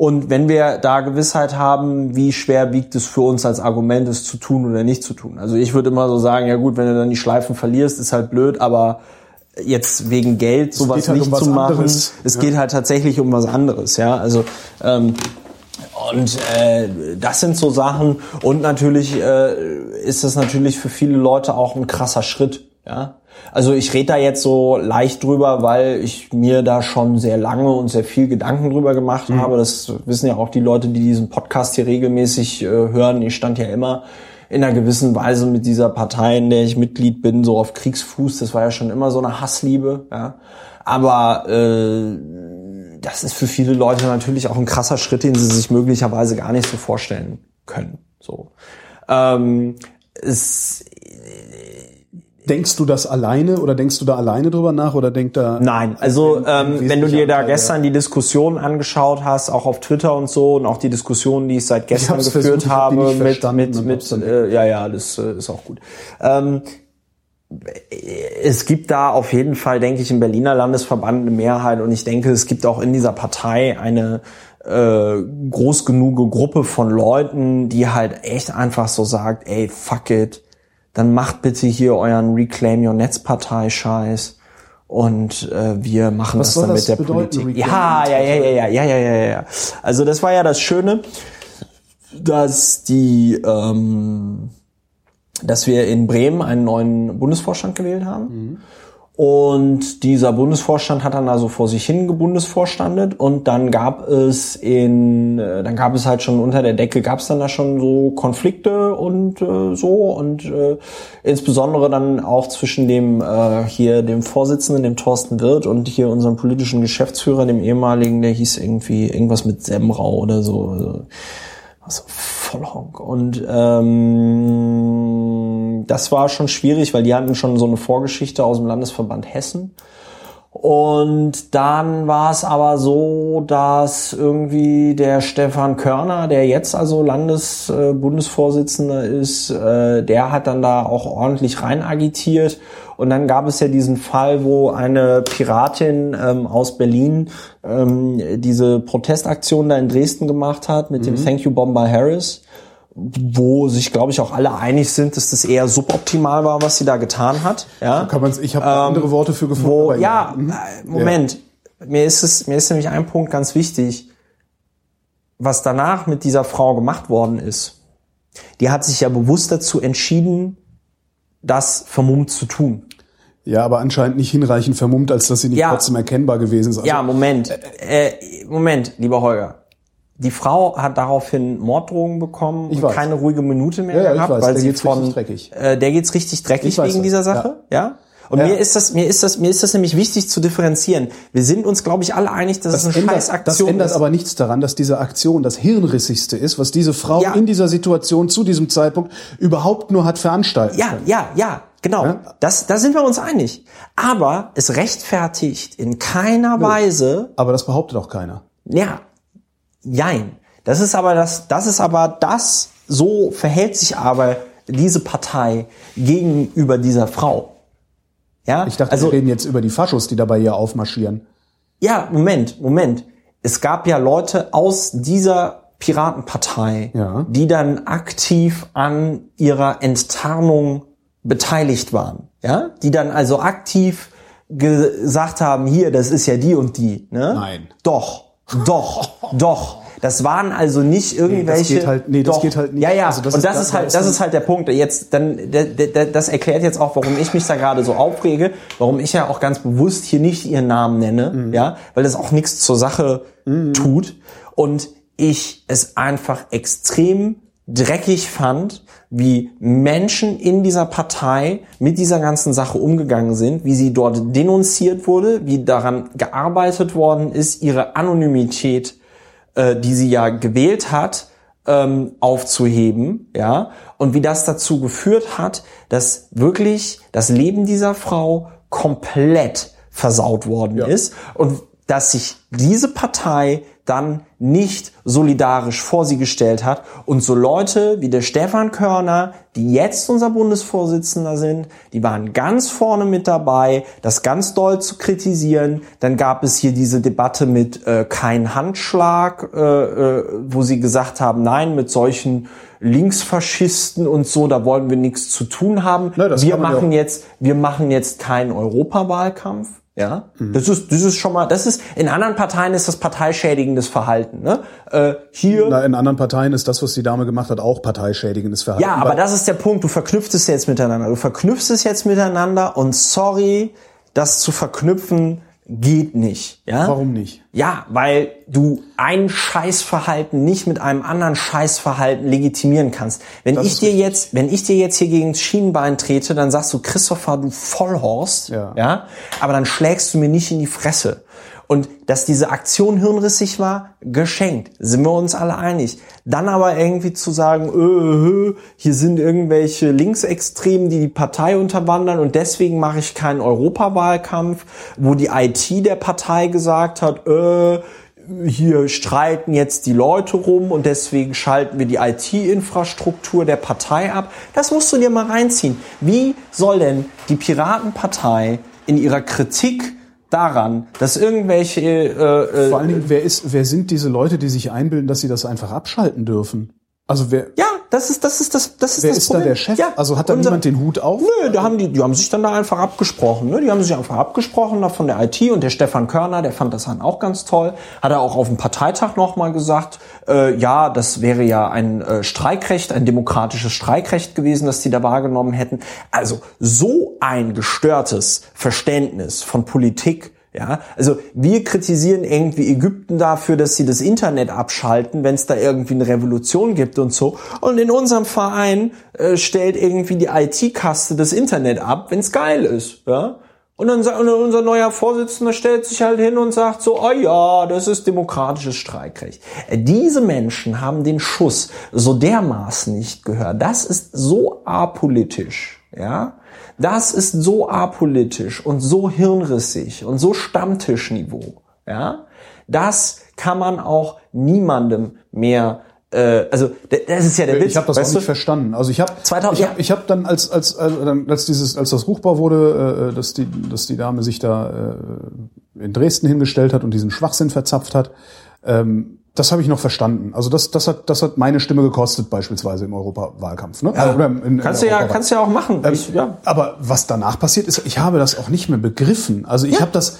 Und wenn wir da Gewissheit haben, wie schwer wiegt es für uns als Argument, es zu tun oder nicht zu tun? Also ich würde immer so sagen, ja gut, wenn du dann die Schleifen verlierst, ist halt blöd, aber jetzt wegen Geld sowas halt nicht um was zu machen, anderes. es Ja. geht halt tatsächlich um was anderes, ja. Also ähm, und äh, das sind so Sachen und natürlich äh, ist es natürlich für viele Leute auch ein krasser Schritt, ja. Also ich rede da jetzt so leicht drüber, weil ich mir da schon sehr lange und sehr viel Gedanken drüber gemacht habe. Das wissen ja auch die Leute, die diesen Podcast hier regelmäßig äh, hören. Ich stand ja immer in einer gewissen Weise mit dieser Partei, in der ich Mitglied bin, so auf Kriegsfuß. Das war ja schon immer so eine Hassliebe, ja. Aber äh, das ist für viele Leute natürlich auch ein krasser Schritt, den sie sich möglicherweise gar nicht so vorstellen können. So. Ähm, es, Denkst du das alleine oder denkst du da alleine drüber nach oder denkt da? Nein, also ähm, wenn du dir da Anteil, gestern die Diskussion angeschaut hast, auch auf Twitter und so und auch die Diskussion, die ich seit gestern hab's geführt versucht, ich habe mit mit mit äh, ja ja, das äh, ist auch gut. Ähm, es gibt da auf jeden Fall, denke ich, im Berliner Landesverband eine Mehrheit und ich denke, es gibt auch in dieser Partei eine äh, groß genug Gruppe von Leuten, die halt echt einfach so sagt, ey, fuck it, dann macht bitte hier euren Reclaim Your Netz Partei Scheiß und äh, wir machen Was das dann das mit der bedeuten, Politik. Reclaim Ja, ja, ja, ja, ja, ja, ja, ja, ja. Also das war ja das Schöne, dass die ähm, dass wir in Bremen einen neuen Bundesvorstand gewählt haben. Und dieser Bundesvorstand hat dann also vor sich hin gebundesvorstandet und dann gab es in, äh, dann gab es halt schon unter der Decke, gab es dann da schon so Konflikte und äh, so und äh, insbesondere dann auch zwischen dem äh, hier dem Vorsitzenden, dem Thorsten Wirth und hier unserem politischen Geschäftsführer, dem ehemaligen, der hieß irgendwie irgendwas mit Semrau oder so. Also, also Vollhonk. Und ähm, das war schon schwierig, weil die hatten schon so eine Vorgeschichte aus dem Landesverband Hessen. Und dann war es aber so, dass irgendwie der Stefan Körner, der jetzt also Landesbundesvorsitzender äh, ist, äh, der hat dann da auch ordentlich rein agitiert. Und dann gab es ja diesen Fall, wo eine Piratin ähm, aus Berlin ähm, diese Protestaktion da in Dresden gemacht hat mit mhm. dem Thank You Bomber Harris wo sich, glaube ich, auch alle einig sind, dass das eher suboptimal war, was sie da getan hat. Ja, kann man's, ich habe ähm, andere Worte für gefunden. Wo, ja, mhm. Äh, Moment. Ja. Mir ist es, mir ist nämlich ein Punkt ganz wichtig, was danach mit dieser Frau gemacht worden ist. Die hat sich ja bewusst dazu entschieden, das vermummt zu tun. Ja, aber anscheinend nicht hinreichend vermummt, als dass sie nicht ja. trotzdem erkennbar gewesen ist. Also, ja, Moment. Äh, Moment, lieber Holger. Die Frau hat daraufhin Morddrohungen bekommen ich und weiß. keine ruhige Minute mehr ja, gehabt, weil der sie von dreckig. Äh, der geht's richtig dreckig wegen das. dieser Sache, ja? ja? Und ja. mir ist das, mir ist das, mir ist das nämlich wichtig zu differenzieren. Wir sind uns, glaube ich, alle einig, dass das es eine ändert, scheiß Aktion Das ändert ist. aber nichts daran, dass diese Aktion das hirnrissigste ist, was diese Frau ja. in dieser Situation zu diesem Zeitpunkt überhaupt nur hat veranstalten Ja, können. ja, ja, genau. Ja? Das, da sind wir uns einig. Aber es rechtfertigt in keiner. Weise. Aber das behauptet auch keiner. Ja, Jein. Das ist aber das, das ist aber das, so verhält sich aber diese Partei gegenüber dieser Frau. Ja? Ich dachte, also, wir reden jetzt über die Faschos, die dabei hier aufmarschieren. Ja, Moment, Moment. Es gab ja Leute aus dieser Piratenpartei, ja. die dann aktiv an ihrer Enttarnung beteiligt waren. Ja? Die dann also aktiv gesagt haben, hier, das ist ja die und die. Ne? Nein. Doch. Doch, doch. Das waren also nicht irgendwelche. Nee, das geht halt, nee, das doch. geht halt nicht. Ja, ja. Also das und das ist, ist halt, das ist halt der Punkt. Jetzt, dann, das erklärt jetzt auch, warum ich mich da gerade so aufrege, warum ich ja auch ganz bewusst hier nicht ihren Namen nenne, mhm. ja, weil das auch nichts zur Sache mhm. tut und ich es einfach extrem dreckig fand, wie Menschen in dieser Partei mit dieser ganzen Sache umgegangen sind, wie sie dort denunziert wurde, wie daran gearbeitet worden ist, ihre Anonymität, äh, die sie ja gewählt hat, ähm, aufzuheben, ja, und wie das dazu geführt hat, dass wirklich das Leben dieser Frau komplett versaut worden ja. ist und dass sich diese Partei dann nicht solidarisch vor sie gestellt hat und so Leute wie der Stefan Körner, die jetzt unser Bundesvorsitzender sind, die waren ganz vorne mit dabei, das ganz doll zu kritisieren. Dann gab es hier diese Debatte mit äh, kein Handschlag, äh, äh, wo sie gesagt haben, nein, mit solchen Linksfaschisten und so, da wollen wir nichts zu tun haben. Nein, wir machen jetzt, wir machen jetzt keinen Europawahlkampf. Ja, mhm. das ist das ist schon mal, das ist in anderen Parteien ist das parteischädigendes Verhalten. Ne? Äh, hier. Na, in anderen Parteien ist das, was die Dame gemacht hat, auch parteischädigendes Verhalten. Ja, aber das ist der Punkt. Du verknüpfst es jetzt miteinander. Du verknüpfst es jetzt miteinander und sorry, das zu verknüpfen geht nicht. Ja? Warum nicht? Ja, weil du ein Scheißverhalten nicht mit einem anderen Scheißverhalten legitimieren kannst. Wenn das ich dir richtig. jetzt, wenn ich dir jetzt hier gegen das Schienenbein trete, dann sagst du, Christopher, du Vollhorst, ja. ja, aber dann schlägst du mir nicht in die Fresse. Und dass diese Aktion hirnrissig war, geschenkt. Sind wir uns alle einig. Dann aber irgendwie zu sagen, äh, hier sind irgendwelche Linksextremen, die die Partei unterwandern und deswegen mache ich keinen Europawahlkampf, wo die IT der Partei gesagt hat, äh, hier streiten jetzt die Leute rum und deswegen schalten wir die IT-Infrastruktur der Partei ab. Das musst du dir mal reinziehen. Wie soll denn die Piratenpartei in ihrer Kritik daran, dass irgendwelche äh, äh, vor allen Dingen wer ist wer sind diese Leute, die sich einbilden, dass sie das einfach abschalten dürfen? Also wer ja das ist, das ist das, das ist Wer das ist Problem. da der Chef? Ja, also hat da unser- niemand den Hut auf? Nö, da haben die, die haben sich dann da einfach abgesprochen. Ne? Die haben sich einfach abgesprochen da von der IT und der Stefan Körner, der fand das dann auch ganz toll. Hat er auch auf dem Parteitag nochmal gesagt, äh, ja, das wäre ja ein äh, Streikrecht, ein demokratisches Streikrecht gewesen, das die da wahrgenommen hätten. Also so ein gestörtes Verständnis von Politik. Ja, also wir kritisieren irgendwie Ägypten dafür, dass sie das Internet abschalten, wenn es da irgendwie eine Revolution gibt und so. Und in unserem Verein äh, stellt irgendwie die IT-Kaste das Internet ab, wenn es geil ist. Ja? Und dann und unser neuer Vorsitzender stellt sich halt hin und sagt so, oh ja, das ist demokratisches Streikrecht. Äh, Diese Menschen haben den Schuss so dermaßen nicht gehört. Das ist so apolitisch. Ja, das ist so apolitisch und so hirnrissig und so Stammtischniveau. Ja, das kann man auch niemandem mehr. Äh, also das ist ja der Witz. Ich habe das auch weißt nicht du? verstanden. Also ich habe 2000 ich habe ich hab dann als als als, als dieses als das ruchbar wurde, äh, dass die dass die Dame sich da äh, in Dresden hingestellt hat und diesen Schwachsinn verzapft hat. Ähm, das habe ich noch verstanden. Also das das hat das hat meine Stimme gekostet beispielsweise im Europawahlkampf. Ne? Ja, Oder im kannst du ja, kannst ja auch machen. Ähm, ich, ja. Aber was danach passiert ist, ich habe das auch nicht mehr begriffen. Also ich Ja. habe das,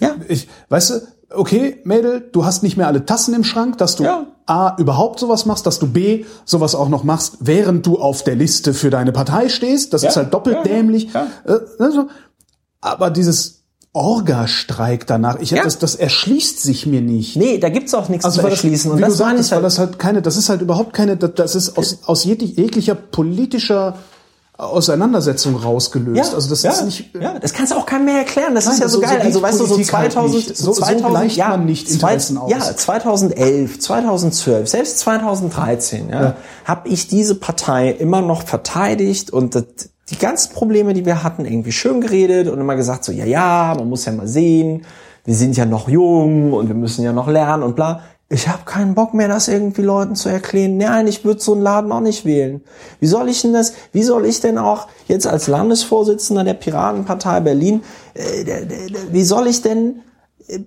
Ja. ich, weißt du, okay, Mädel, du hast nicht mehr alle Tassen im Schrank, dass du Ja. A, überhaupt sowas machst, dass du B, sowas auch noch machst, während du auf der Liste für deine Partei stehst. Das Ja. ist halt doppelt dämlich. Äh, also, aber dieses Orga-Streik danach, ich, Ja. das, das erschließt sich mir nicht. Nee, da gibt's auch nichts Also zu weil das, erschließen. wie Und du das meine sagtest, halt. das halt keine, das ist halt überhaupt keine, das, das ist aus, aus jeg- jeglicher politischer Auseinandersetzung rausgelöst. also das ja, ist nicht, ja, das kannst du auch keinem mehr erklären. Das Nein, ist ja so, so- so geil. geht also weißt du, so Politik halt 2000, nicht. So- so 2000 gleicht ja, man nicht zwei- Interessen aus. Ja, 2011, 2012, selbst 2013, ja, Ja. habe ich diese Partei immer noch verteidigt und das, die ganzen Probleme, die wir hatten, irgendwie schön geredet und immer gesagt so, ja, ja, man muss ja mal sehen, wir sind ja noch jung und wir müssen ja noch lernen und bla. Ich habe keinen Bock mehr, das irgendwie Leuten zu erklären. Nein, ich würde so einen Laden auch nicht wählen. Wie soll ich denn das, wie soll ich denn auch jetzt als Landesvorsitzender der Piratenpartei Berlin, äh, wie soll ich denn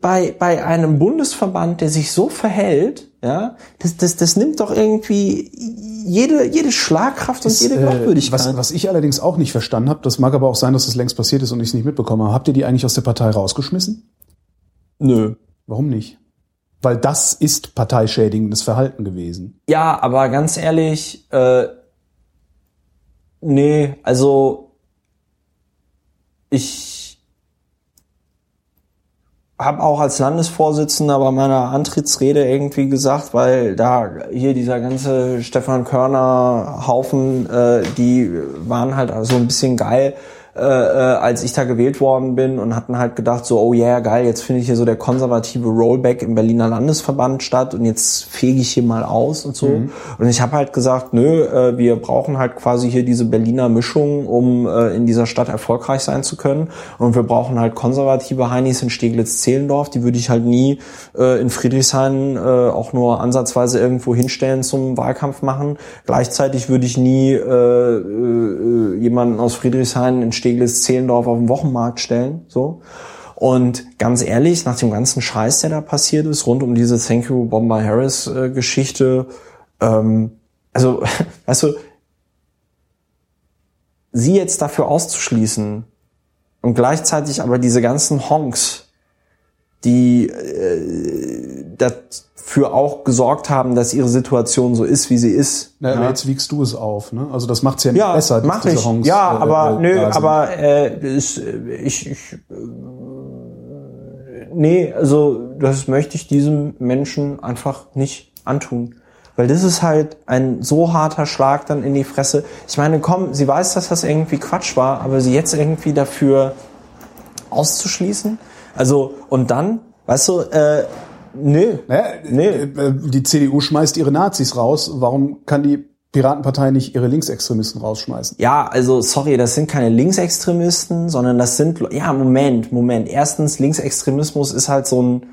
bei, bei einem Bundesverband, der sich so verhält, ja, das, das, das nimmt doch irgendwie jede, jede Schlagkraft und jede äh, Glaubwürdigkeit. was, was ich allerdings auch nicht verstanden habe, das mag aber auch sein, dass das längst passiert ist und ich es nicht mitbekommen habe. Habt ihr die eigentlich aus der Partei rausgeschmissen? Nö. Warum nicht? Weil das ist parteischädigendes Verhalten gewesen. Ja, aber ganz ehrlich, äh, nee, also ich habe auch als Landesvorsitzender bei meiner Antrittsrede irgendwie gesagt, weil da hier dieser ganze Stefan Körner Haufen, äh, die waren halt so ein bisschen geil, äh, äh, als ich da gewählt worden bin und hatten halt gedacht so, oh yeah, geil, jetzt findet hier so der konservative Rollback im Berliner Landesverband statt und jetzt fege ich hier mal aus und so. Und ich habe halt gesagt, nö, äh, wir brauchen halt quasi hier diese Berliner Mischung, um äh, in dieser Stadt erfolgreich sein zu können. Und wir brauchen halt konservative Heinis in Steglitz-Zehlendorf, die würde ich halt nie äh, in Friedrichshain äh, auch nur ansatzweise irgendwo hinstellen zum Wahlkampf machen. Gleichzeitig würde ich nie äh, äh, jemanden aus Friedrichshain in Steglitz-Zehlendorf auf den Wochenmarkt stellen. So. Und ganz ehrlich, nach dem ganzen Scheiß, der da passiert ist, rund um diese Thank You Bomber Harris äh, Geschichte, ähm, also, weißt du, sie jetzt dafür auszuschließen und gleichzeitig aber diese ganzen Honks, die äh, dafür auch gesorgt haben, dass ihre Situation so ist, wie sie ist. Na, aber jetzt wiegst du es auf, ne? Also das macht's ja nicht Ja, besser. mach diese ich. Honks, ja, äh, aber äh, nö, sind. aber äh, ist, äh, ich, ich äh, nee, also das möchte ich diesem Menschen einfach nicht antun. Weil das ist halt ein so harter Schlag dann in die Fresse. Ich meine, komm, sie weiß, dass das irgendwie Quatsch war, aber sie jetzt irgendwie dafür auszuschließen. Also, und dann, weißt du, äh, nö. Naja, Nee. die CDU schmeißt ihre Nazis raus. Warum kann die Piratenpartei nicht ihre Linksextremisten rausschmeißen? Ja, also sorry, das sind keine Linksextremisten, sondern das sind ja Moment, Moment. Erstens Linksextremismus ist halt so ein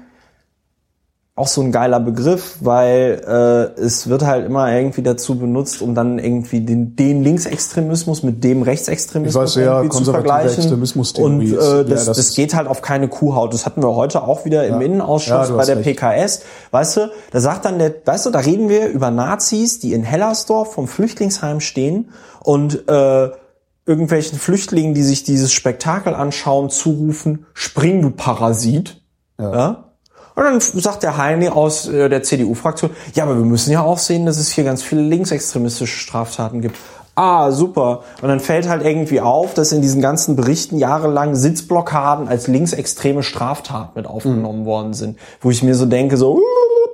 auch so ein geiler Begriff, weil äh, es wird halt immer irgendwie dazu benutzt, um dann irgendwie den, den Linksextremismus mit dem Rechtsextremismus weiß, ja, irgendwie zu konservative vergleichen. Extremismustheorie Und äh, ja, das, das- das geht halt auf keine Kuhhaut. Das hatten wir heute auch wieder im Ja. Innenausschuss Ja, du bei der recht. PKS. Weißt du, da sagt dann der, weißt du, da reden wir über Nazis, die in Hellersdorf vom Flüchtlingsheim stehen und äh, irgendwelchen Flüchtlingen, die sich dieses Spektakel anschauen, zurufen, spring du Parasit. Ja. Und dann sagt der Heini aus äh, der CDU-Fraktion, ja, aber wir müssen ja auch sehen, dass es hier ganz viele linksextremistische Straftaten gibt. Ah, super. Und dann fällt halt irgendwie auf, dass in diesen ganzen Berichten jahrelang Sitzblockaden als linksextreme Straftat mit aufgenommen worden sind. Wo ich mir so denke, so,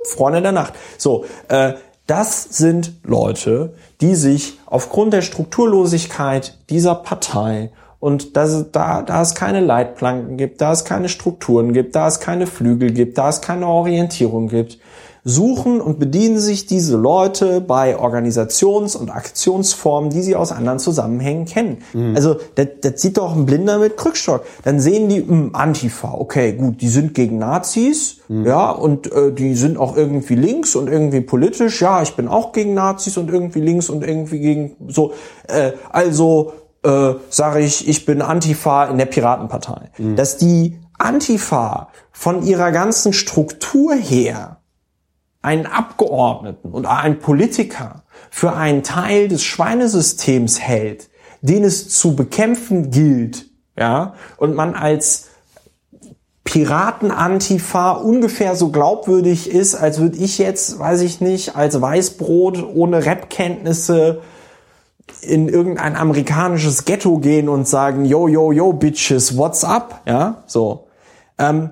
Freunde der Nacht. So, äh, das sind Leute, die sich aufgrund der Strukturlosigkeit dieser Partei und dass da, da es keine Leitplanken gibt, da es keine Strukturen gibt, da es keine Flügel gibt, da es keine Orientierung gibt, suchen und bedienen sich diese Leute bei Organisations- und Aktionsformen, die sie aus anderen Zusammenhängen kennen. Also das, das sieht doch ein Blinder mit Krückstock. Dann sehen die mh, Antifa, okay, gut, die sind gegen Nazis, ja, und äh, die sind auch irgendwie links und irgendwie politisch. Ja, ich bin auch gegen Nazis und irgendwie links und irgendwie gegen so. Äh, also äh, sage ich, ich bin Antifa in der Piratenpartei. Dass die Antifa von ihrer ganzen Struktur her einen Abgeordneten und einen Politiker für einen Teil des Schweinesystems hält, den es zu bekämpfen gilt, ja, und man als Piraten-Antifa ungefähr so glaubwürdig ist, als würde ich jetzt, weiß ich nicht, als Weißbrot ohne Rap-Kenntnisse in irgendein amerikanisches Ghetto gehen und sagen, yo, yo, yo, Bitches, what's up? Ja, so. Ähm,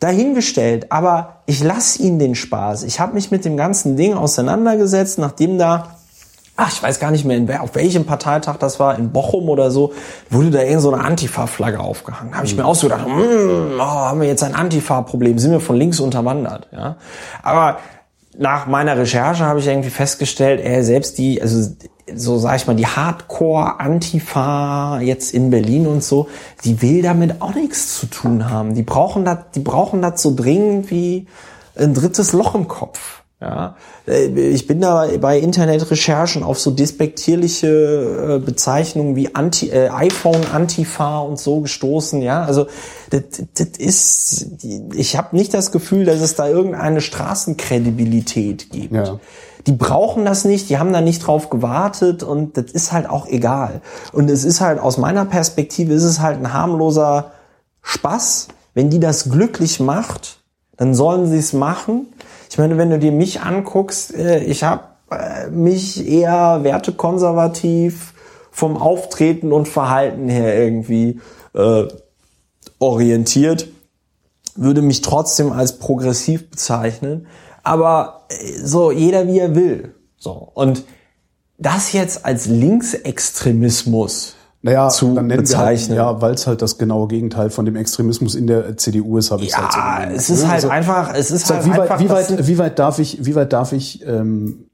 dahingestellt, aber ich lasse ihnen den Spaß. Ich habe mich mit dem ganzen Ding auseinandergesetzt, nachdem da, ach, ich weiß gar nicht mehr, in, auf welchem Parteitag das war, in Bochum oder so, wurde da irgend so eine Antifa-Flagge aufgehangen. Habe ich mir auch so gedacht, hm, oh, haben wir jetzt ein Antifa-Problem, sind wir von links unterwandert. Ja? Aber nach meiner Recherche habe ich irgendwie festgestellt, er selbst die, also so sag ich mal, die Hardcore-Antifa jetzt in Berlin und so, die will damit auch nichts zu tun haben. Die brauchen das, die brauchen das so dringend wie ein drittes Loch im Kopf. Ja, Äh, ich bin da bei Internetrecherchen auf so despektierliche äh, Bezeichnungen wie Anti, äh, iPhone Antifa und so gestoßen. Ja, also das, das ist, ich habe nicht das Gefühl, dass es da irgendeine Straßenkredibilität gibt. Ja. Die brauchen das nicht, die haben da nicht drauf gewartet und das ist halt auch egal. Und es ist halt aus meiner Perspektive ist es halt ein harmloser Spaß. Wenn die das glücklich macht, dann sollen sie es machen. Ich meine, wenn du dir mich anguckst, äh, ich habe äh, mich eher wertekonservativ vom Auftreten und Verhalten her irgendwie äh, orientiert, würde mich trotzdem als progressiv bezeichnen, aber äh, so jeder wie er will. So und das jetzt als Linksextremismus Naja, zu dann nennen bezeichnen. wir halt, ja, weil es halt das genaue Gegenteil von dem Extremismus in der CDU ist, habe ich halt so ja, genannt, es ist halt Also, einfach, es ist halt wie weit, einfach, wie weit, wie weit darf ich, wie weit darf ich, ähm,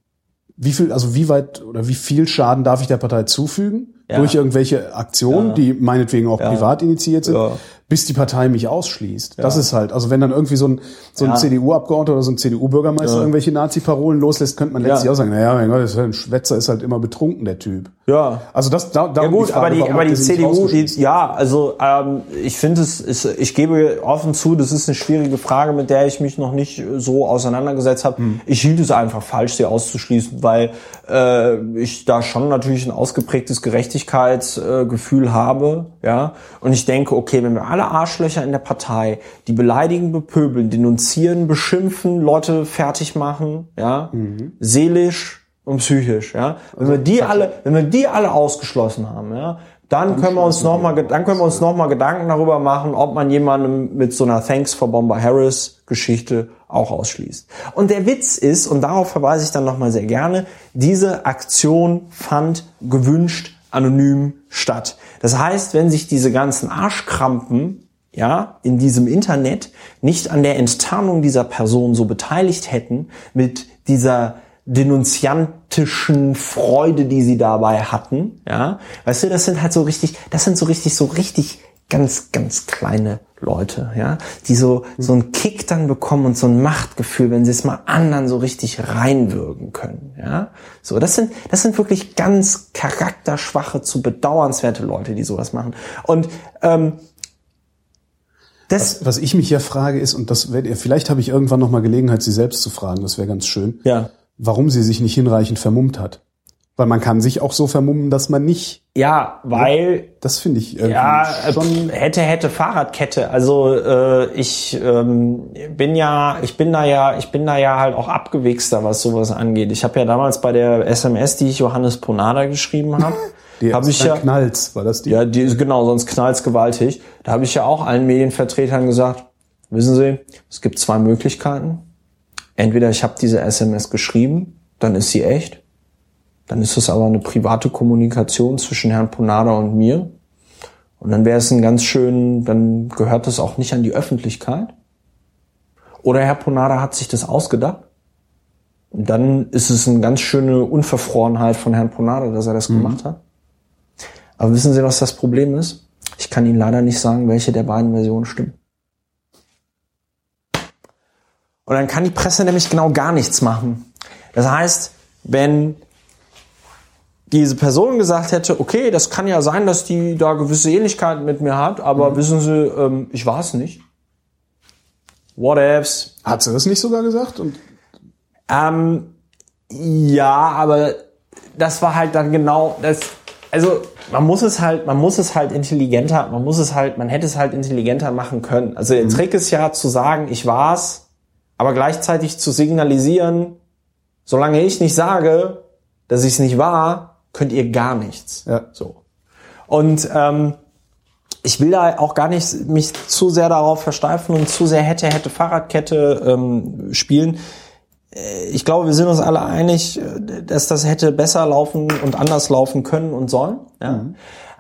wie viel, also wie weit oder wie viel Schaden darf ich der Partei zufügen Ja. durch irgendwelche Aktionen, Ja. die meinetwegen auch privat initiiert sind, Ja. Bis die Partei mich ausschließt. Das ist halt, also wenn dann irgendwie so ein, so ein Ja. CDU-Abgeordneter oder so ein CDU-Bürgermeister Ja. irgendwelche Nazi-Parolen loslässt, könnte man letztlich Ja. auch sagen, naja, mein Gott, halt ein Schwätzer ist halt immer betrunken, der Typ. ja. Also das, da, da Ja gut, aber die, aber die sie nicht CDU, die, ja, also ähm, ich finde es, ist, ich gebe offen zu, das ist eine schwierige Frage, mit der ich mich noch nicht so auseinandergesetzt habe. Hm. Ich hielt es einfach falsch, sie auszuschließen, weil äh, ich da schon natürlich ein ausgeprägtes Gerechtigkeitsgefühl habe, ja. Und ich denke, okay, wenn wir alle Arschlöcher in der Partei, die beleidigen, bepöbeln, denunzieren, beschimpfen, Leute fertig machen, ja, Mhm. seelisch und psychisch, ja. Wenn wir die alle, wenn wir die alle ausgeschlossen haben, ja, dann können wir uns noch mal, dann können wir uns noch mal Gedanken darüber machen, ob man jemanden mit so einer Thanks for Bomber Harris Geschichte auch ausschließt. Und der Witz ist, und darauf verweise ich dann noch mal sehr gerne, diese Aktion fand gewünscht anonym statt. Das heißt, wenn sich diese ganzen Arschkrampen ja, in diesem Internet nicht an der Enttarnung dieser Person so beteiligt hätten, mit dieser denunziantischen Freude, die sie dabei hatten, ja, weißt du, das sind halt so richtig, das sind so richtig, so richtig ganz, ganz kleine Leute, ja, die so, so einen Kick dann bekommen und so ein Machtgefühl, wenn sie es mal anderen so richtig reinwürgen können, ja. So, das sind, das sind wirklich ganz charakterschwache, zu bedauernswerte Leute, die sowas machen. Und, ähm, das, Was, was ich mich ja frage ist, und das werdet ihr, vielleicht habe ich irgendwann noch mal Gelegenheit, Sie selbst zu fragen, das wäre ganz schön, ja. warum sie sich nicht hinreichend vermummt hat. Weil man kann sich auch so vermummen, dass man nicht, Ja, weil das finde ich irgendwie Ja, schon, hätte, hätte Fahrradkette. Also äh, ich ähm, bin ja, ich bin da ja, ich bin da ja halt auch abgewichster, was sowas angeht. Ich habe ja damals bei der SMS, die ich Johannes Ponada geschrieben habe, die habe ich ja, knallt, war das die? ja, die ist genau, sonst knallt's gewaltig. Da habe ich ja auch allen Medienvertretern gesagt, wissen Sie, es gibt zwei Möglichkeiten. Entweder ich habe diese SMS geschrieben, dann ist sie echt. Dann ist es aber eine private Kommunikation zwischen Herrn Ponada und mir. Und dann wäre es ein ganz schön, dann gehört das auch nicht an die Öffentlichkeit. Oder Herr Ponada hat sich das ausgedacht. Und dann ist es eine ganz schöne Unverfrorenheit von Herrn Ponada, dass er das gemacht hat. Aber wissen Sie, was das Problem ist? Ich kann Ihnen leider nicht sagen, welche der beiden Versionen stimmt. Und dann kann die Presse nämlich genau gar nichts machen. Das heißt, wenn diese Person gesagt hätte, okay, das kann ja sein, dass die da gewisse Ähnlichkeiten mit mir hat, aber wissen Sie, ähm, ich war es nicht. What ifs? Hat sie das nicht sogar gesagt? Und Ähm, ja, aber das war halt dann genau das. Also man muss es halt, man muss es halt intelligenter, man muss es halt, man hätte es halt intelligenter machen können. Also der Trick ist ja zu sagen, ich war's, aber gleichzeitig zu signalisieren, solange ich nicht sage, dass ich es nicht war, könnt ihr gar nichts. Ja. So. Und ähm, ich will da auch gar nicht mich zu sehr darauf versteifen und zu sehr hätte, hätte Fahrradkette ähm, spielen. Äh, Ich glaube, wir sind uns alle einig, äh, dass das hätte besser laufen und anders laufen können und sollen. Ja?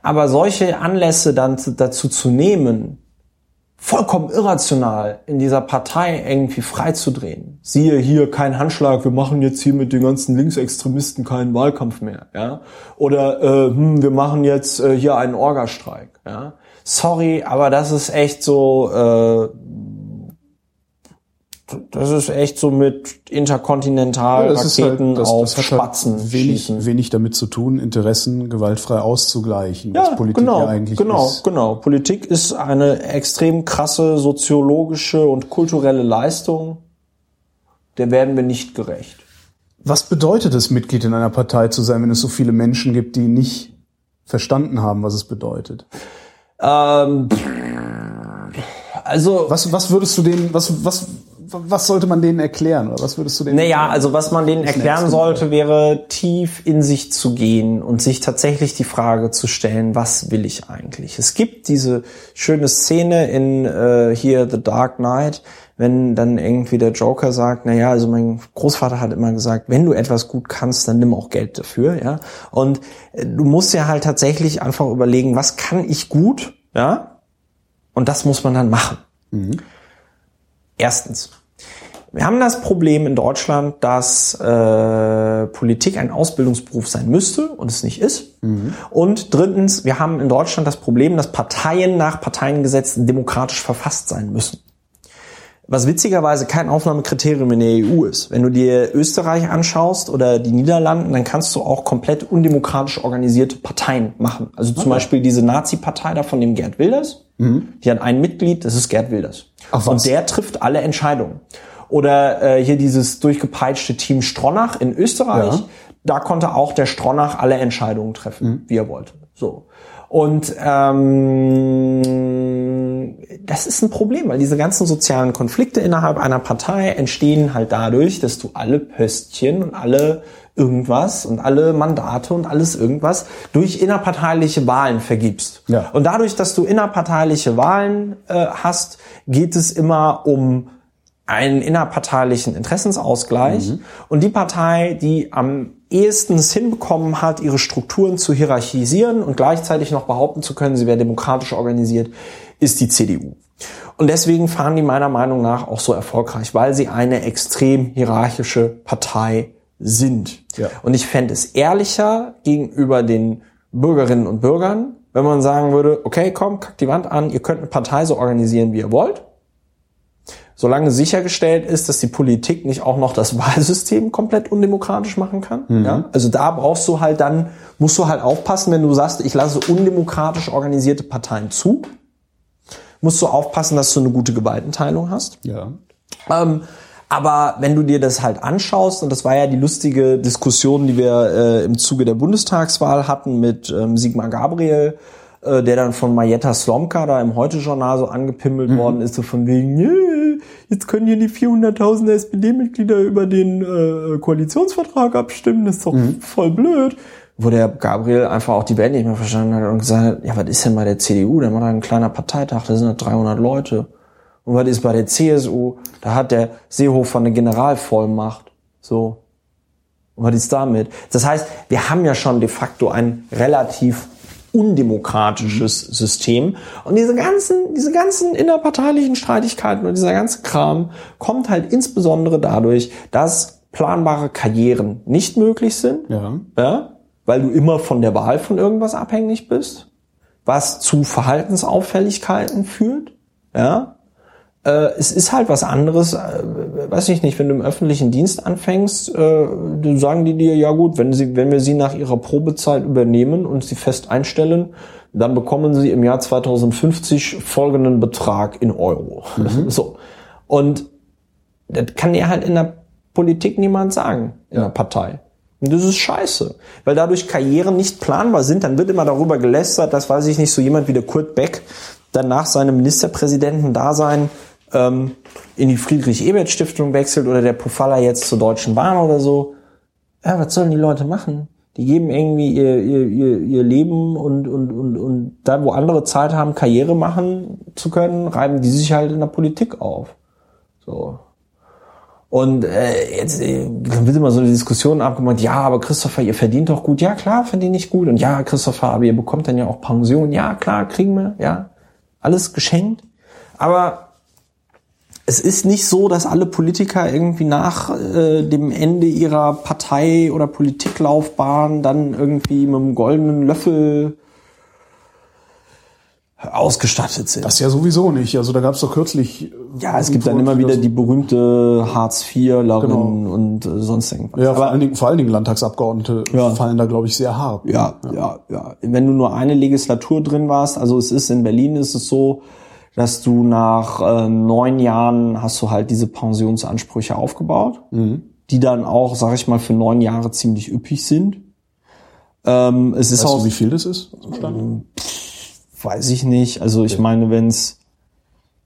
Aber solche Anlässe dann zu- dazu zu nehmen, vollkommen irrational in dieser Partei irgendwie freizudrehen. Siehe hier kein Handschlag, wir machen jetzt hier mit den ganzen Linksextremisten keinen Wahlkampf mehr, ja. Oder äh, hm, wir machen jetzt äh, hier einen Orgastreik, ja. Sorry, aber das ist echt so, äh, das ist echt so mit interkontinental das ist Raketen halt, auf das hat Spatzen halt wenig, schießen. wenig damit zu tun, Interessen gewaltfrei auszugleichen, was Ja, Politik genau, ja eigentlich genau, ist. genau. Politik ist eine extrem krasse soziologische und kulturelle Leistung. Der werden wir nicht gerecht. Was bedeutet es, Mitglied in einer Partei zu sein, wenn es so viele Menschen gibt, die nicht verstanden haben, was es bedeutet? Ähm, also, Was, was würdest du denen, was, was, was sollte man denen erklären? Oder was würdest du denen naja, also was man denen erklären sollte, wäre tief in sich zu gehen und sich tatsächlich die Frage zu stellen, was will ich eigentlich? Es gibt diese schöne Szene in äh, hier The Dark Knight, wenn dann irgendwie der Joker sagt, naja, also mein Großvater hat immer gesagt, wenn du etwas gut kannst, dann nimm auch Geld dafür, ja. Und äh, du musst ja halt tatsächlich einfach überlegen, was kann ich gut, ja? Und das muss man dann machen. Erstens. Wir haben das Problem in Deutschland, dass äh, Politik ein Ausbildungsberuf sein müsste und es nicht ist. Und drittens, wir haben in Deutschland das Problem, dass Parteien nach Parteiengesetz demokratisch verfasst sein müssen. Was witzigerweise kein Aufnahmekriterium in der EU ist. Wenn du dir Österreich anschaust oder die Niederlanden, dann kannst du auch komplett undemokratisch organisierte Parteien machen. Also zum Beispiel diese Nazi-Partei da von dem Gerd Wilders. Die hat ein Mitglied, das ist Gerd Wilders. Ach? Und der trifft alle Entscheidungen. Oder äh, hier dieses durchgepeitschte Team Stronach in Österreich. Ja. Da konnte auch der Stronach alle Entscheidungen treffen, wie er wollte. So. Und ähm, das ist ein Problem, weil diese ganzen sozialen Konflikte innerhalb einer Partei entstehen halt dadurch, dass du alle Pöstchen und alle irgendwas und alle Mandate und alles irgendwas durch innerparteiliche Wahlen vergibst. Ja. Und dadurch, dass du innerparteiliche Wahlen äh, hast, geht es immer um einen innerparteilichen Interessensausgleich. Und die Partei, die am ehesten es hinbekommen hat, ihre Strukturen zu hierarchisieren und gleichzeitig noch behaupten zu können, sie wäre demokratisch organisiert, ist die CDU. Und deswegen fahren die meiner Meinung nach auch so erfolgreich, weil sie eine extrem hierarchische Partei sind. Ja. Und ich fände es ehrlicher gegenüber den Bürgerinnen und Bürgern, wenn man sagen würde, okay, komm, kackt die Wand an, ihr könnt eine Partei so organisieren, wie ihr wollt. Solange sichergestellt ist, dass die Politik nicht auch noch das Wahlsystem komplett undemokratisch machen kann. Ja? Also da brauchst du halt dann, musst du halt aufpassen, wenn du sagst, ich lasse undemokratisch organisierte Parteien zu, musst du aufpassen, dass du eine gute Gewaltenteilung hast. Ja. Ähm, aber wenn du dir das halt anschaust, und das war ja die lustige Diskussion, die wir äh, im Zuge der Bundestagswahl hatten mit ähm, Sigmar Gabriel, äh, der dann von Majetta Slomka da im Heute-Journal so angepimmelt worden ist, so von wegen, "Nee, jetzt können hier die 400.000 SPD-Mitglieder über den äh, Koalitionsvertrag abstimmen, das ist doch voll blöd. Wo der Gabriel einfach auch die Band nicht mehr verstanden hat und gesagt hat, ja, was ist denn bei der CDU? Da macht er ein kleiner Parteitag, da sind halt 300 Leute. Und was ist bei der CSU? Da hat der Seehofer eine Generalvollmacht. So. Und was ist damit? Das heißt, wir haben ja schon de facto ein relativ undemokratisches System. Und diese ganzen, diese ganzen innerparteilichen Streitigkeiten und dieser ganze Kram kommt halt insbesondere dadurch, dass planbare Karrieren nicht möglich sind. Ja. Ja? Weil du immer von der Wahl von irgendwas abhängig bist, was zu Verhaltensauffälligkeiten führt. Ja? Äh, es ist halt was anderes, äh, weiß ich nicht, wenn du im öffentlichen Dienst anfängst, äh, dann sagen die dir, ja gut, wenn sie, wenn wir sie nach ihrer Probezeit übernehmen und sie fest einstellen, dann bekommen sie im Jahr 2050 folgenden Betrag in Euro. So. Und das kann dir halt in der Politik niemand sagen, in der Partei. Und das ist scheiße. Weil dadurch Karrieren nicht planbar sind, dann wird immer darüber gelästert, dass, weiß ich nicht, so jemand wie der Kurt Beck dann nach seinem Ministerpräsidentendasein ähm, in die Friedrich-Ebert-Stiftung wechselt oder der Pofalla jetzt zur Deutschen Bahn oder so. Ja, was sollen die Leute machen? Die geben irgendwie ihr, ihr, ihr, ihr Leben und, und, und, und da, wo andere Zeit haben, Karriere machen zu können, reiben die sich halt in der Politik auf. So. Und äh, jetzt äh, wird immer so eine Diskussion abgemacht, ja, aber Christopher, ihr verdient doch gut. Ja, klar, verdiene ich gut. Und ja, Christopher, aber ihr bekommt dann ja auch Pension. Ja, klar, kriegen wir, ja. Alles geschenkt. Aber es ist nicht so, dass alle Politiker irgendwie nach äh, dem Ende ihrer Partei- oder Politiklaufbahn dann irgendwie mit einem goldenen Löffel ausgestattet sind. Das ja sowieso nicht. Also da gab es doch kürzlich. äh, ja, es gibt dann immer wieder die berühmte Hartz-IV-Lerin und äh, sonst irgendwas. Ja, vor allen, Dingen, vor allen Dingen Landtagsabgeordnete Ja. fallen da, glaube ich, sehr hart. Ja, ja, ja. Wenn du nur eine Legislatur drin warst, also es ist in Berlin ist es so, dass du nach äh, neun Jahren hast du halt diese Pensionsansprüche aufgebaut, die dann auch, sag ich mal, für neun Jahre ziemlich üppig sind. Ähm, es ist Weißt auch, du, wie viel das ist? Stand? weiß ich nicht. Also ich meine, wenn's,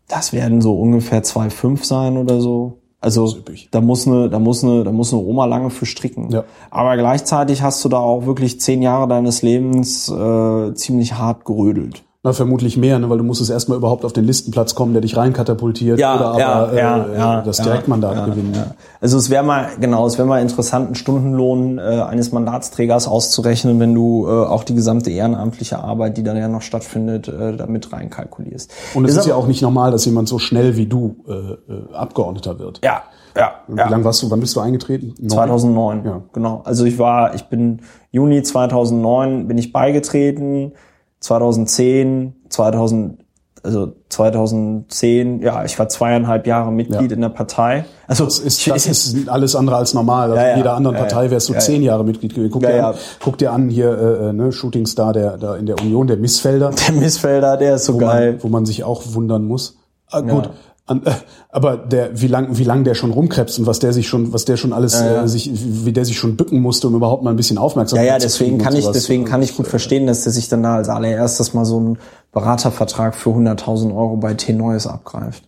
das werden so ungefähr 2,5 sein oder so. Also da muss eine, da muss eine, da muss eine Oma lange für stricken. Ja. Aber gleichzeitig hast du da auch wirklich zehn Jahre deines Lebens äh, ziemlich hart gerödelt. Na, vermutlich mehr, ne, weil du musst es erstmal überhaupt auf den Listenplatz kommen, der dich reinkatapultiert Ja, oder aber ja, äh, ja, ja, das ja, Direktmandat ja, gewinnen. ja. Also es wäre mal, genau, es wäre mal interessant, einen Stundenlohn äh, eines Mandatsträgers auszurechnen, wenn du äh, auch die gesamte ehrenamtliche Arbeit, die dann ja noch stattfindet, äh, damit reinkalkulierst. Und es ist, ja aber- auch nicht normal, dass jemand so schnell wie du äh, äh, Abgeordneter wird. Ja, ja, Wie ja. lange warst du, wann bist du eingetreten? Neun? 2009, Ja. genau. Also ich war, ich bin Juni 2009 bin ich beigetreten, 2010, 2000, also 2010, ja, ich war zweieinhalb Jahre Mitglied Ja. in der Partei. Also Das ist, das ist alles andere als normal. Also Ja, ja. in jeder anderen. Partei wärst du ja. zehn Jahre Mitglied gewesen. Guck, dir. An, guck dir an hier, äh, äh, ne, Shootingstar der, da in der Union, der Missfelder, der Missfelder, der ist so wo geil. man, wo man sich auch wundern muss. Ah, gut. Ja. An, äh, aber der, wie lang, wie lang der schon rumkrebst und was der sich schon, was der schon alles, Ja, ja. Äh, sich, wie der sich schon bücken musste, um überhaupt mal ein bisschen Ja, Aufmerksamkeit ja, zu deswegen kann ich, deswegen kann ich gut verstehen, dass der sich dann da als allererstes mal so einen Beratervertrag für 100.000 Euro bei T-Neues abgreift.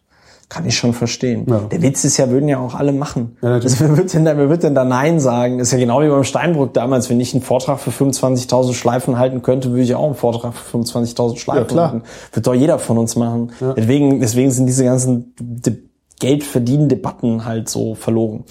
Kann ich schon verstehen. Ja. Der Witz ist ja, würden ja auch alle machen. Ja, also, wer, wird denn da, wer wird denn da Nein sagen? Das ist ja genau wie beim Steinbrück damals. Wenn ich einen Vortrag für 25.000 Schleifen halten könnte, würde ich auch einen Vortrag für 25.000 Schleifen Ja, halten. Wird doch jeder von uns machen. Deswegen, deswegen sind diese ganzen De Geldverdienen-Debatten halt so verlogen.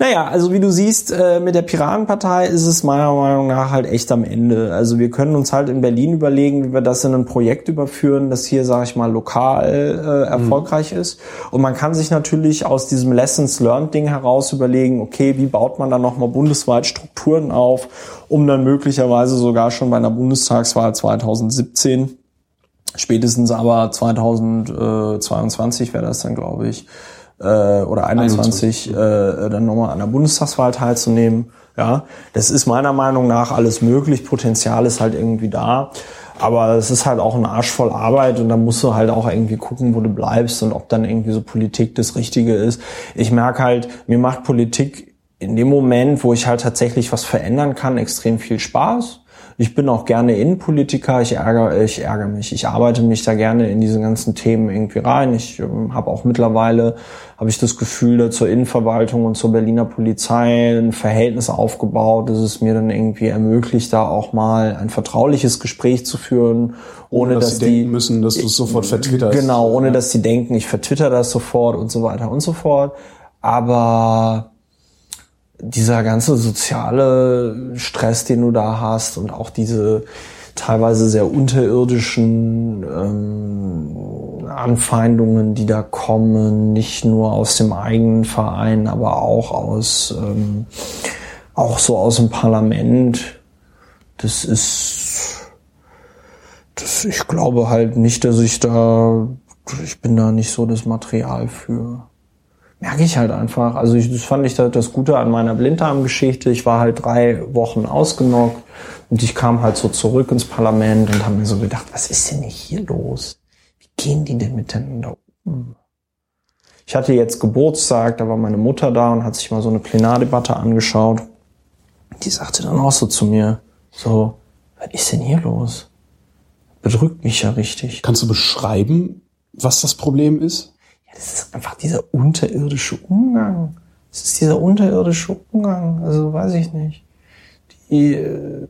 Naja, also wie du siehst, äh, mit der Piratenpartei ist es meiner Meinung nach halt echt am Ende. Also wir können uns halt in Berlin überlegen, wie wir das in ein Projekt überführen, das hier, sage ich mal, lokal äh, erfolgreich mhm. ist. Und man kann sich natürlich aus diesem Lessons Learned Ding heraus überlegen, okay, wie baut man dann nochmal bundesweit Strukturen auf, um dann möglicherweise sogar schon bei einer Bundestagswahl 2017 spätestens aber 2022 wäre das dann, glaube ich, äh, oder 21 äh, dann nochmal an der Bundestagswahl teilzunehmen. Ja, das ist meiner Meinung nach alles möglich. Potenzial ist halt irgendwie da. Aber es ist halt auch ein Arsch voll Arbeit und da musst du halt auch irgendwie gucken, wo du bleibst und ob dann irgendwie so Politik das Richtige ist. Ich merke halt, mir macht Politik in dem Moment, wo ich halt tatsächlich was verändern kann, extrem viel Spaß. Ich bin auch gerne Innenpolitiker, ich ärgere, ich ärgere mich. Ich arbeite mich da gerne in diese ganzen Themen irgendwie rein. Ich ähm, habe auch mittlerweile, habe ich das Gefühl, zur Innenverwaltung und zur Berliner Polizei ein Verhältnis aufgebaut, dass es mir dann irgendwie ermöglicht, da auch mal ein vertrauliches Gespräch zu führen, ohne, ohne dass, dass, die denken müssen, dass du es sofort vertwitterst. Genau, ohne ja. dass sie denken, ich vertwitter das sofort und so weiter und so fort. Aber dieser ganze soziale Stress, den du da hast und auch diese teilweise sehr unterirdischen ähm, Anfeindungen, die da kommen, nicht nur aus dem eigenen Verein, aber auch aus ähm, auch so aus dem Parlament. Das ist, das, ich glaube halt nicht, dass ich da, ich bin da nicht so das Material für merke ich halt einfach. Also ich, das fand ich das Gute an meiner Blinddarmgeschichte. Ich war halt drei Wochen ausgenockt und ich kam halt so zurück ins Parlament und habe mir so gedacht, was ist denn hier los? Wie gehen die denn miteinander um? Ich hatte jetzt Geburtstag, da war meine Mutter da und hat sich mal so eine Plenardebatte angeschaut. Die sagte dann auch so zu mir, so, was ist denn hier los? Bedrückt mich ja richtig. Kannst du beschreiben, was das Problem ist? Das ist einfach dieser unterirdische Umgang. Es ist dieser unterirdische Umgang. Also weiß ich nicht. Die, äh,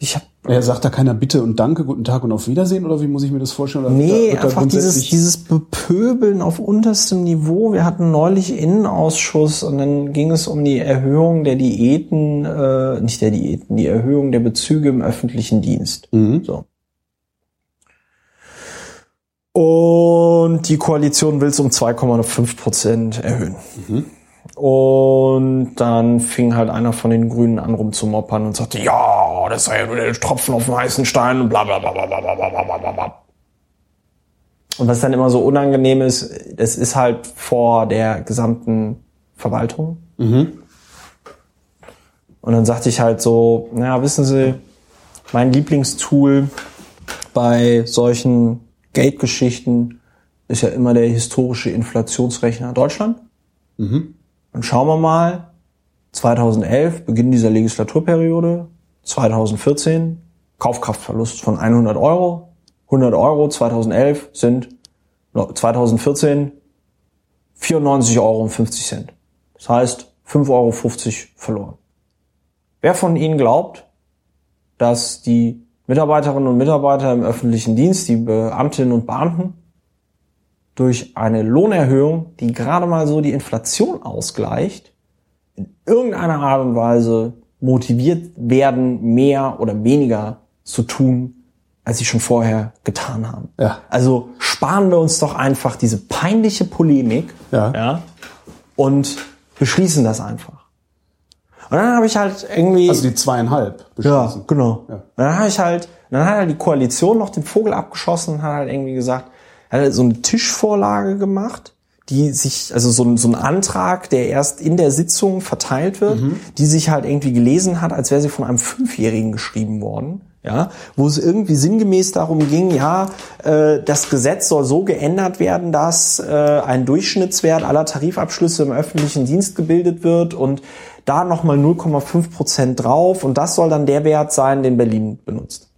ich habe er sagt da keiner Bitte und Danke, guten Tag und auf Wiedersehen oder wie muss ich mir das vorstellen? Oder nee, einfach dieses, dieses Bepöbeln auf unterstem Niveau. Wir hatten neulich Innenausschuss und dann ging es um die Erhöhung der Diäten, äh, nicht der Diäten, die Erhöhung der Bezüge im öffentlichen Dienst. Mhm. So. Und die Koalition will es um 2,5 Prozent erhöhen. Mhm. Und dann fing halt einer von den Grünen an rumzumoppern und sagte, ja, das sei ja nur der Tropfen auf dem heißen Stein und bla bla bla bla bla bla bla bla bla. Und was dann immer so unangenehm ist, das ist halt vor der gesamten Verwaltung. Mhm. Und dann sagte ich halt so, naja, wissen Sie, mein Lieblingstool bei solchen Geldgeschichten ist ja immer der historische Inflationsrechner Deutschland. Mhm. Und schauen wir mal, 2011, Beginn dieser Legislaturperiode, 2014, Kaufkraftverlust von 100 Euro. 100 Euro 2011 sind 2014 94,50 Euro. Das heißt 5,50 Euro verloren. Wer von Ihnen glaubt, dass die Mitarbeiterinnen und Mitarbeiter im öffentlichen Dienst, die Beamtinnen und Beamten, durch eine Lohnerhöhung, die gerade mal so die Inflation ausgleicht, in irgendeiner Art und Weise motiviert werden, mehr oder weniger zu tun, als sie schon vorher getan haben. Ja. Also sparen wir uns doch einfach diese peinliche Polemik ja. Ja, und beschließen das einfach. Und dann habe ich halt irgendwie. Also die zweieinhalb beschlossen. Ja, genau. Ja. Dann habe ich halt, dann hat halt die Koalition noch den Vogel abgeschossen und hat halt irgendwie gesagt, hat halt so eine Tischvorlage gemacht, die sich, also so ein, so ein Antrag, der erst in der Sitzung verteilt wird, mhm. die sich halt irgendwie gelesen hat, als wäre sie von einem Fünfjährigen geschrieben worden ja, wo es irgendwie sinngemäß darum ging, ja, äh, das Gesetz soll so geändert werden, dass äh, ein Durchschnittswert aller Tarifabschlüsse im öffentlichen Dienst gebildet wird und da nochmal 0,5 Prozent drauf und das soll dann der Wert sein, den Berlin benutzt.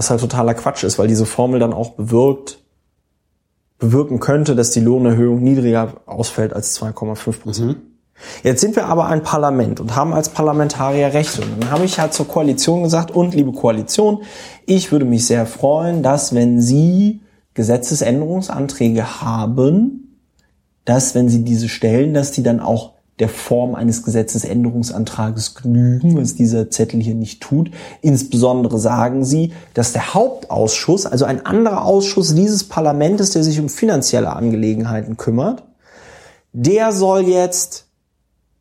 Was halt totaler Quatsch ist, weil diese Formel dann auch bewirkt, bewirken könnte, dass die Lohnerhöhung niedriger ausfällt als 2,5 Prozent. Mhm. Jetzt sind wir aber ein Parlament und haben als Parlamentarier Rechte. Und dann habe ich halt zur Koalition gesagt, und liebe Koalition, ich würde mich sehr freuen, dass wenn Sie Gesetzesänderungsanträge haben, dass wenn sie diese stellen, dass die dann auch der Form eines Gesetzesänderungsantrages genügen, was dieser Zettel hier nicht tut. Insbesondere sagen sie, dass der Hauptausschuss, also ein anderer Ausschuss dieses Parlaments, der sich um finanzielle Angelegenheiten kümmert, der soll jetzt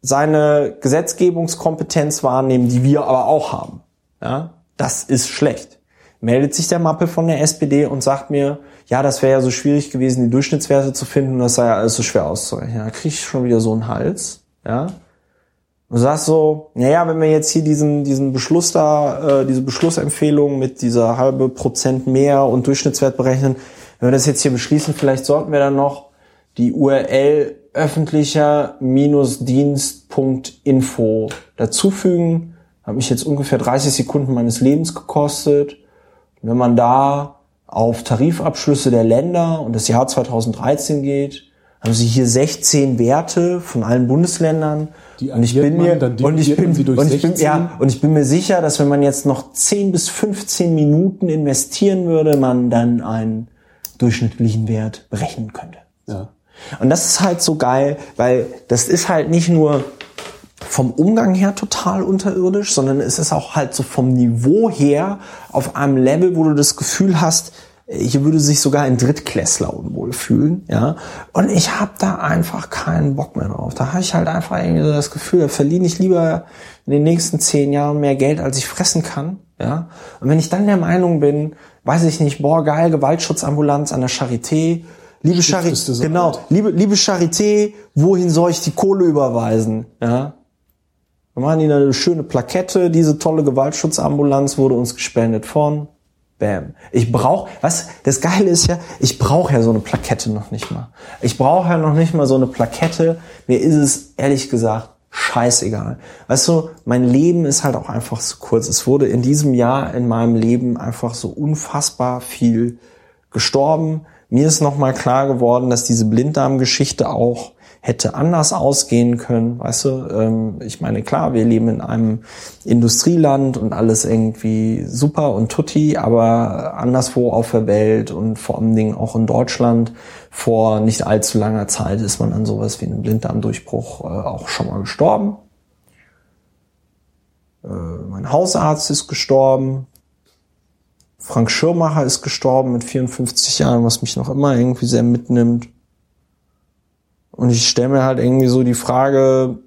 seine Gesetzgebungskompetenz wahrnehmen, die wir aber auch haben. Ja, das ist schlecht. Meldet sich der Mappe von der SPD und sagt mir, ja, das wäre ja so schwierig gewesen, die Durchschnittswerte zu finden, das sei ja alles so schwer auszurechnen. Da kriege ich schon wieder so einen Hals. Ja. Und sagst so, naja, wenn wir jetzt hier diesen, diesen Beschluss da, äh, diese Beschlussempfehlung mit dieser halbe Prozent mehr und Durchschnittswert berechnen, wenn wir das jetzt hier beschließen, vielleicht sollten wir dann noch die URL öffentlicher-dienst.info dazufügen. Hat mich jetzt ungefähr 30 Sekunden meines Lebens gekostet. Wenn man da auf Tarifabschlüsse der Länder und das Jahr 2013 geht, haben sie hier 16 Werte von allen Bundesländern. Die und ich bin mir man, und ich bin, und ich bin 16. ja und ich bin mir sicher, dass wenn man jetzt noch 10 bis 15 Minuten investieren würde, man dann einen durchschnittlichen Wert berechnen könnte. Ja. Und das ist halt so geil, weil das ist halt nicht nur vom Umgang her total unterirdisch, sondern es ist auch halt so vom Niveau her auf einem Level, wo du das Gefühl hast, hier würde sich sogar ein Drittklässler unwohl fühlen, ja. Und ich habe da einfach keinen Bock mehr drauf. Da habe ich halt einfach irgendwie so das Gefühl, da verliere ich lieber in den nächsten zehn Jahren mehr Geld, als ich fressen kann, ja. Und wenn ich dann der Meinung bin, weiß ich nicht, boah, geil, Gewaltschutzambulanz an der Charité, liebe Charité, so genau, alt. liebe, liebe Charité, wohin soll ich die Kohle überweisen, ja. Dann machen die eine schöne Plakette, diese tolle Gewaltschutzambulanz wurde uns gespendet von Bam. Ich brauche, was das Geile ist ja, ich brauche ja so eine Plakette noch nicht mal. Ich brauche ja noch nicht mal so eine Plakette. Mir ist es ehrlich gesagt scheißegal. Weißt du, mein Leben ist halt auch einfach zu kurz. Es wurde in diesem Jahr in meinem Leben einfach so unfassbar viel gestorben. Mir ist nochmal klar geworden, dass diese Blinddarmgeschichte auch hätte anders ausgehen können, weißt du? Ähm, ich meine, klar, wir leben in einem Industrieland und alles irgendwie super und tutti, aber anderswo auf der Welt und vor allen Dingen auch in Deutschland vor nicht allzu langer Zeit ist man an sowas wie einem Blinddarmdurchbruch äh, auch schon mal gestorben. Äh, mein Hausarzt ist gestorben. Frank Schirmacher ist gestorben mit 54 Jahren, was mich noch immer irgendwie sehr mitnimmt. Und ich stelle mir halt irgendwie so die Frage,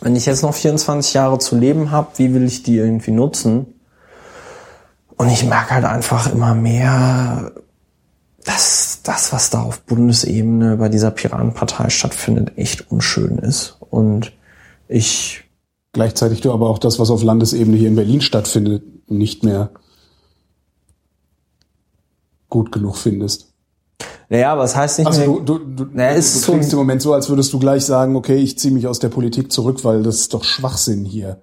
wenn ich jetzt noch 24 Jahre zu leben habe, wie will ich die irgendwie nutzen? Und ich merke halt einfach immer mehr, dass das, was da auf Bundesebene bei dieser Piratenpartei stattfindet, echt unschön ist. Und ich Gleichzeitig du aber auch das, was auf Landesebene hier in Berlin stattfindet, nicht mehr gut genug findest. Naja, was heißt nicht Also mehr? du, du, du, Naja, du, ist du so klingst ein- im Moment so, als würdest du gleich sagen, okay, ich ziehe mich aus der Politik zurück, weil das ist doch Schwachsinn hier.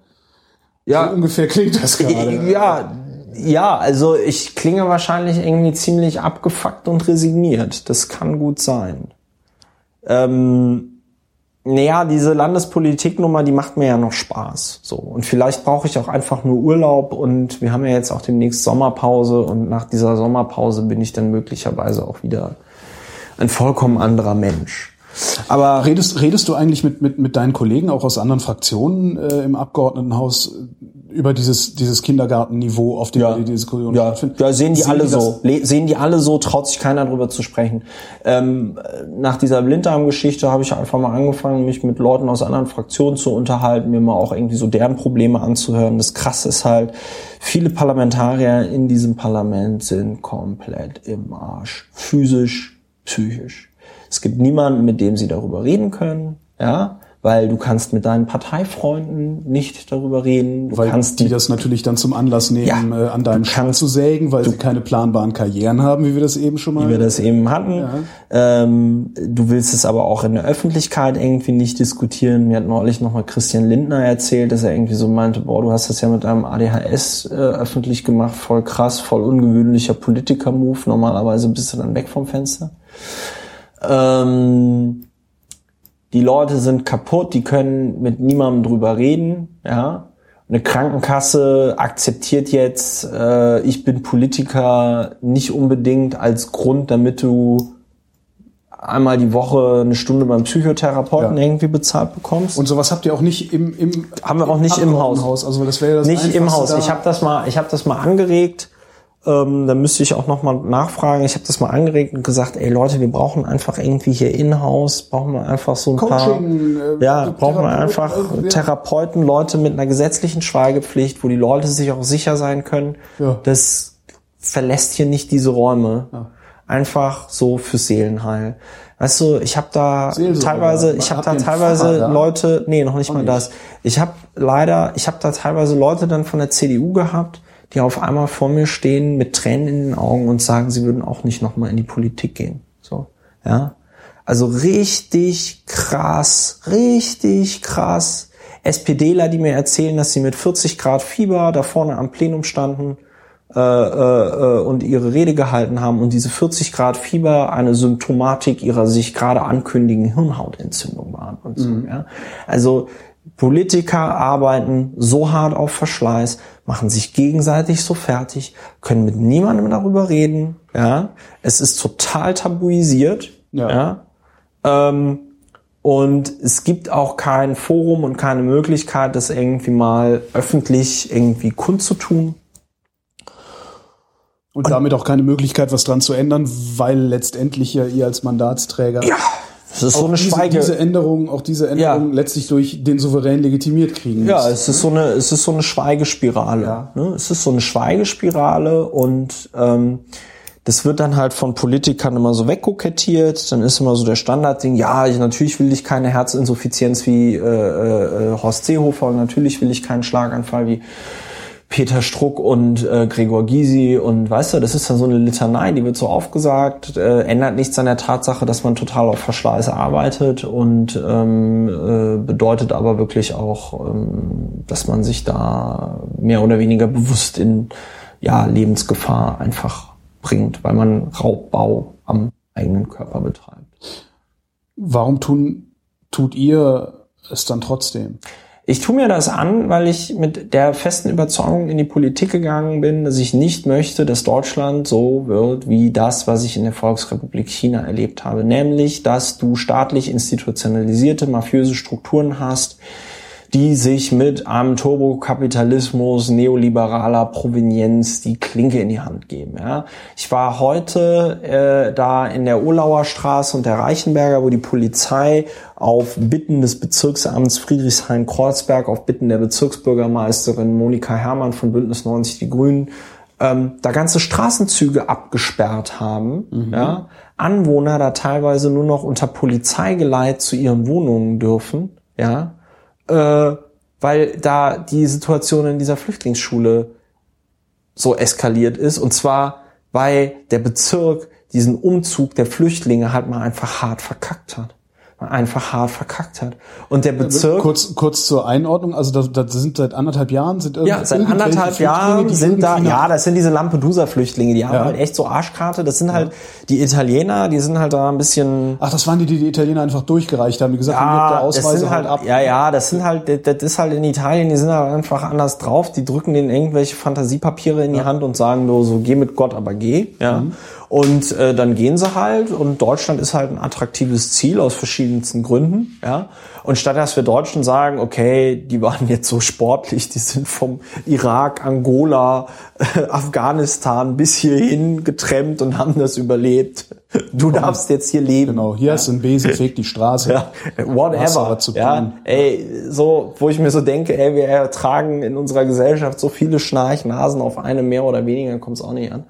So ungefähr klingt das gerade. Ja, ja, also ich klinge wahrscheinlich irgendwie ziemlich abgefuckt und resigniert. Das kann gut sein. Ähm, naja, diese Landespolitiknummer, die macht mir ja noch Spaß. So. Und vielleicht brauche ich auch einfach nur Urlaub und wir haben ja jetzt auch demnächst Sommerpause und nach dieser Sommerpause bin ich dann möglicherweise auch wieder ein vollkommen anderer Mensch. Aber Redest, redest du eigentlich mit, mit, mit deinen Kollegen auch aus anderen Fraktionen äh, im Abgeordnetenhaus äh, über dieses, dieses Kindergartenniveau, auf dem Ja. die Diskussion Ja, stattfindet? ja sehen die Sehen alle die so. Sehen die alle so, traut sich keiner drüber zu sprechen. Ähm, nach dieser Blinddarm-Geschichte habe ich einfach mal angefangen, mich mit Leuten aus anderen Fraktionen zu unterhalten, mir mal auch irgendwie so deren Probleme anzuhören. Das Krasse ist halt, viele Parlamentarier in diesem Parlament sind komplett im Arsch. Physisch, psychisch. Es gibt niemanden, mit dem sie darüber reden können, ja, weil du kannst mit deinen Parteifreunden nicht darüber reden. Du Weil kannst die das natürlich dann zum Anlass nehmen, Ja. äh, an deinem Du kannst- zu sägen, weil sie keine planbaren Karrieren haben, wie wir das eben schon mal. wie wir das eben hatten. Ähm, du willst es aber auch in der Öffentlichkeit irgendwie nicht diskutieren. Mir hat neulich nochmal Christian Lindner erzählt, dass er irgendwie so meinte, boah, du hast das ja mit deinem ADHS äh, öffentlich gemacht, voll krass, voll ungewöhnlicher Politiker-Move. Normalerweise bist du dann weg vom Fenster. Ähm, die Leute sind kaputt, die können mit niemandem drüber reden, ja. Eine Krankenkasse akzeptiert jetzt, äh, ich bin Politiker nicht unbedingt als Grund, damit du einmal die Woche eine Stunde beim Psychotherapeuten Ja. irgendwie bezahlt bekommst. Und sowas habt ihr auch nicht im, im Haben wir auch nicht im Haus. Abgeordnetenhaus. Also das wäre das nicht im Haus. da. Ich habe das mal, ich habe das mal angeregt. Ähm, da müsste ich auch noch mal nachfragen. Ich habe das mal angeregt und gesagt, ey Leute, wir brauchen einfach irgendwie hier in-house, brauchen wir einfach so ein Coaching, paar, äh, ja, brauchen wir Therapeut- einfach äh, ja. Therapeuten, Leute mit einer gesetzlichen Schweigepflicht, wo die Leute sich auch sicher sein können, Ja. das verlässt hier nicht diese Räume. Einfach so fürs Seelenheil. Weißt du, ich habe da Seelsorge, teilweise, ich habe da teilweise Pfarrer? Leute, nee, noch nicht mal nicht. das. Ich habe leider, ich habe da teilweise Leute dann von der CDU gehabt, die auf einmal vor mir stehen mit Tränen in den Augen und sagen, sie würden auch nicht nochmal in die Politik gehen. So, ja. Also richtig krass, richtig krass. SPDler, die mir erzählen, dass sie mit 40 Grad Fieber da vorne am Plenum standen äh, äh, äh, und ihre Rede gehalten haben und diese 40 Grad Fieber eine Symptomatik ihrer sich gerade ankündigenden Hirnhautentzündung waren und so. Ja? Also Politiker arbeiten so hart auf Verschleiß, machen sich gegenseitig so fertig, können mit niemandem darüber reden. Ja, es ist total tabuisiert. Ja. ja? Ähm, und es gibt auch kein Forum und keine Möglichkeit, das irgendwie mal öffentlich irgendwie kundzutun. Und damit auch keine Möglichkeit, was dran zu ändern, weil letztendlich ja ihr als Mandatsträger Ja, es ist so eine diese, Schweige. diese Änderung, auch diese Änderung Ja. letztlich durch den Souverän legitimiert kriegen Ja, es ist so eine, es ist so eine Schweigespirale. Ja. Ne? Es ist so eine Schweigespirale und ähm, das wird dann halt von Politikern immer so wegkokettiert. Dann ist immer so der Standardding, ja, ich, natürlich will ich keine Herzinsuffizienz wie äh, äh, Horst Seehofer und natürlich will ich keinen Schlaganfall wie Peter Struck und äh, Gregor Gysi und weißt du, das ist dann so eine Litanei, die wird so aufgesagt, äh, ändert nichts an der Tatsache, dass man total auf Verschleiß arbeitet und ähm, äh, bedeutet aber wirklich auch, ähm, dass man sich da mehr oder weniger bewusst in ja, Lebensgefahr einfach bringt, weil man Raubbau am eigenen Körper betreibt. Warum tun, tut ihr es dann trotzdem? Ich tue mir das an, weil ich mit der festen Überzeugung in die Politik gegangen bin, dass ich nicht möchte, dass Deutschland so wird wie das, was ich in der Volksrepublik China erlebt habe. Nämlich, dass du staatlich institutionalisierte mafiöse Strukturen hast, die sich mit einem Turbokapitalismus neoliberaler Provenienz die Klinke in die Hand geben. Ja. Ich war heute äh, da in der Urlauer Straße und der Reichenberger, wo die Polizei auf Bitten des Bezirksamts Friedrichshain-Kreuzberg, auf Bitten der Bezirksbürgermeisterin Monika Herrmann von Bündnis 90 Die Grünen, ähm, da ganze Straßenzüge abgesperrt haben, ja, Anwohner da teilweise nur noch unter Polizeigeleit zu ihren Wohnungen dürfen, ja, äh, weil da die Situation in dieser Flüchtlingsschule so eskaliert ist. Und zwar, weil der Bezirk diesen Umzug der Flüchtlinge halt mal einfach hart verkackt hat. Einfach hart verkackt hat. Und der Bezirk... Kurz, kurz zur Einordnung, also da, da sind seit anderthalb Jahren sind irgend- Ja, seit irgendwelche anderthalb Jahren sind da, irgendwie ja, das sind diese Lampedusa-Flüchtlinge, die haben Ja. halt echt so Arschkarte. Das sind halt die Italiener, die sind halt da ein bisschen Ach, das waren die, die die Italiener einfach durchgereicht haben, die gesagt haben, hier, der Ja, das Ausweise sind halt, ab. ja, ja, das sind halt, das, das ist halt in Italien, die sind halt einfach anders drauf. Die drücken denen irgendwelche Fantasiepapiere in die Hand und sagen nur so, geh mit Gott, aber geh, ja. Mhm. Und äh, dann gehen sie halt und Deutschland ist halt ein attraktives Ziel aus verschiedensten Gründen, ja. Und statt dass wir Deutschen sagen, okay, die waren jetzt so sportlich, die sind vom Irak, Angola, äh, Afghanistan bis hierhin getrennt und haben das überlebt. Du darfst jetzt hier leben. Genau, hier ist ein Besen, fegt die Straße. Ja, whatever. zu ja, tun. ey, so, wo ich mir so denke, ey, wir ertragen in unserer Gesellschaft so viele Schnarchnasen auf eine mehr oder weniger, kommt es auch nicht an.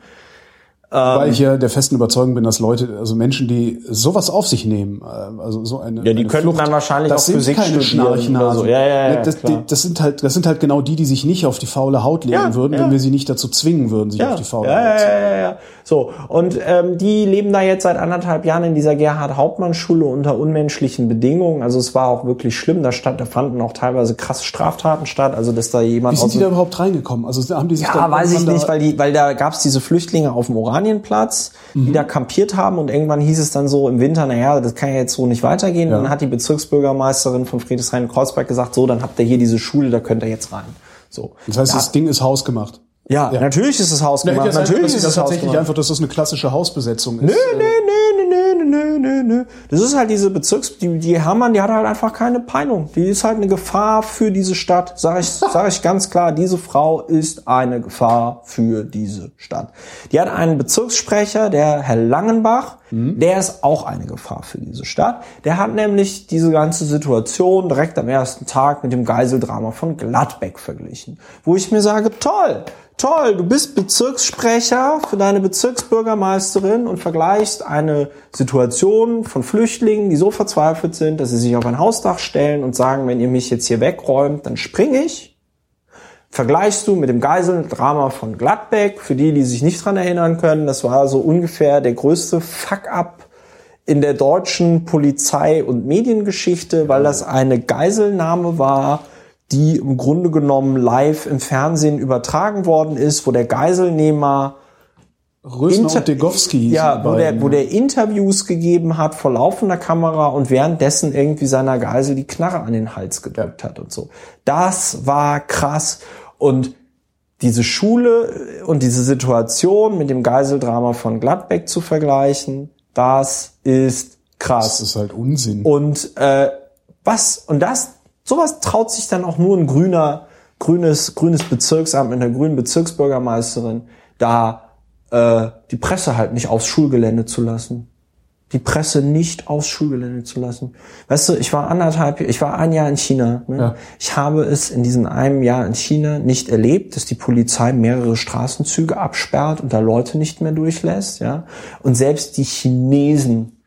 Weil Ähm. ich ja der festen Überzeugung bin, dass Leute, also Menschen, die sowas auf sich nehmen, äh, also so eine, Ja, die eine könnten Flucht, dann wahrscheinlich das auch sind Physik keine studieren oder so. Ja, ja, ja, das, klar. die, das sind halt, das sind halt genau die, die sich nicht auf die faule Haut legen Ja, würden, ja. wenn wir sie nicht dazu zwingen würden, sich auf die faule ja, Haut ja, zu ja, ja, ja. So, und ähm, die leben da jetzt seit anderthalb Jahren in dieser Gerhard-Hauptmann-Schule unter unmenschlichen Bedingungen. Also es war auch wirklich schlimm. Da, stand, da fanden auch teilweise krasse Straftaten statt. Also dass da jemand Wie sind die da überhaupt reingekommen? Also haben die sich Ja, da weiß ich nicht, da- weil die, weil da gab's diese Flüchtlinge auf dem Oranienplatz, Mhm. die da kampiert haben und irgendwann hieß es dann so im Winter, naja, das kann ja jetzt so nicht weitergehen. Ja. Dann hat die Bezirksbürgermeisterin von Friedrichshain-Kreuzberg gesagt, so, dann habt ihr hier diese Schule, da könnt ihr jetzt rein. So. Das heißt, ja, das Ding ist hausgemacht. Ja, natürlich ist es hausgemacht. Ja, natürlich natürlich ist ist das tatsächlich hausgemacht. einfach, dass das eine klassische Hausbesetzung ist. Nö, nö, nö, nö, nö, nö, nö, nö. Das ist halt diese Bezirks, die, die Hermann, die hat halt einfach keine Peilung. Die ist halt eine Gefahr für diese Stadt. Sag ich, sag ich ganz klar, diese Frau ist eine Gefahr für diese Stadt. Die hat einen Bezirkssprecher, der Herr Langenbach, der ist auch eine Gefahr für diese Stadt. Der hat nämlich diese ganze Situation direkt am ersten Tag mit dem Geiseldrama von Gladbeck verglichen. Wo ich mir sage, toll, toll, du bist Bezirkssprecher für deine Bezirksbürgermeisterin und vergleichst eine Situation von Flüchtlingen, die so verzweifelt sind, dass sie sich auf ein Hausdach stellen und sagen, wenn ihr mich jetzt hier wegräumt, dann springe ich. Vergleichst du mit dem Geiseldrama von Gladbeck, für die, die sich nicht dran erinnern können, das war so ungefähr der größte Fuck-up in der deutschen Polizei- und Mediengeschichte, weil das eine Geiselnahme war, die im Grunde genommen live im Fernsehen übertragen worden ist, wo der Geiselnehmer Rösner Inter- und Degowski. ja, wo der, wo der Interviews gegeben hat vor laufender Kamera und währenddessen irgendwie seiner Geisel die Knarre an den Hals gedrückt hat und so. Das war krass. Und diese Schule und diese Situation mit dem Geiseldrama von Gladbeck zu vergleichen, das ist krass. Das ist halt Unsinn. Und äh, was und das sowas traut sich dann auch nur ein grüner grünes grünes Bezirksamt mit einer grünen Bezirksbürgermeisterin da äh, die Presse halt nicht aufs Schulgelände zu lassen. Die Presse nicht aufs Schulgelände zu lassen. Weißt du, ich war anderthalb, ich war ein Jahr in China. Ne? Ja. Ich habe es in diesem einem Jahr in China nicht erlebt, dass die Polizei mehrere Straßenzüge absperrt und da Leute nicht mehr durchlässt. Ja, und selbst die Chinesen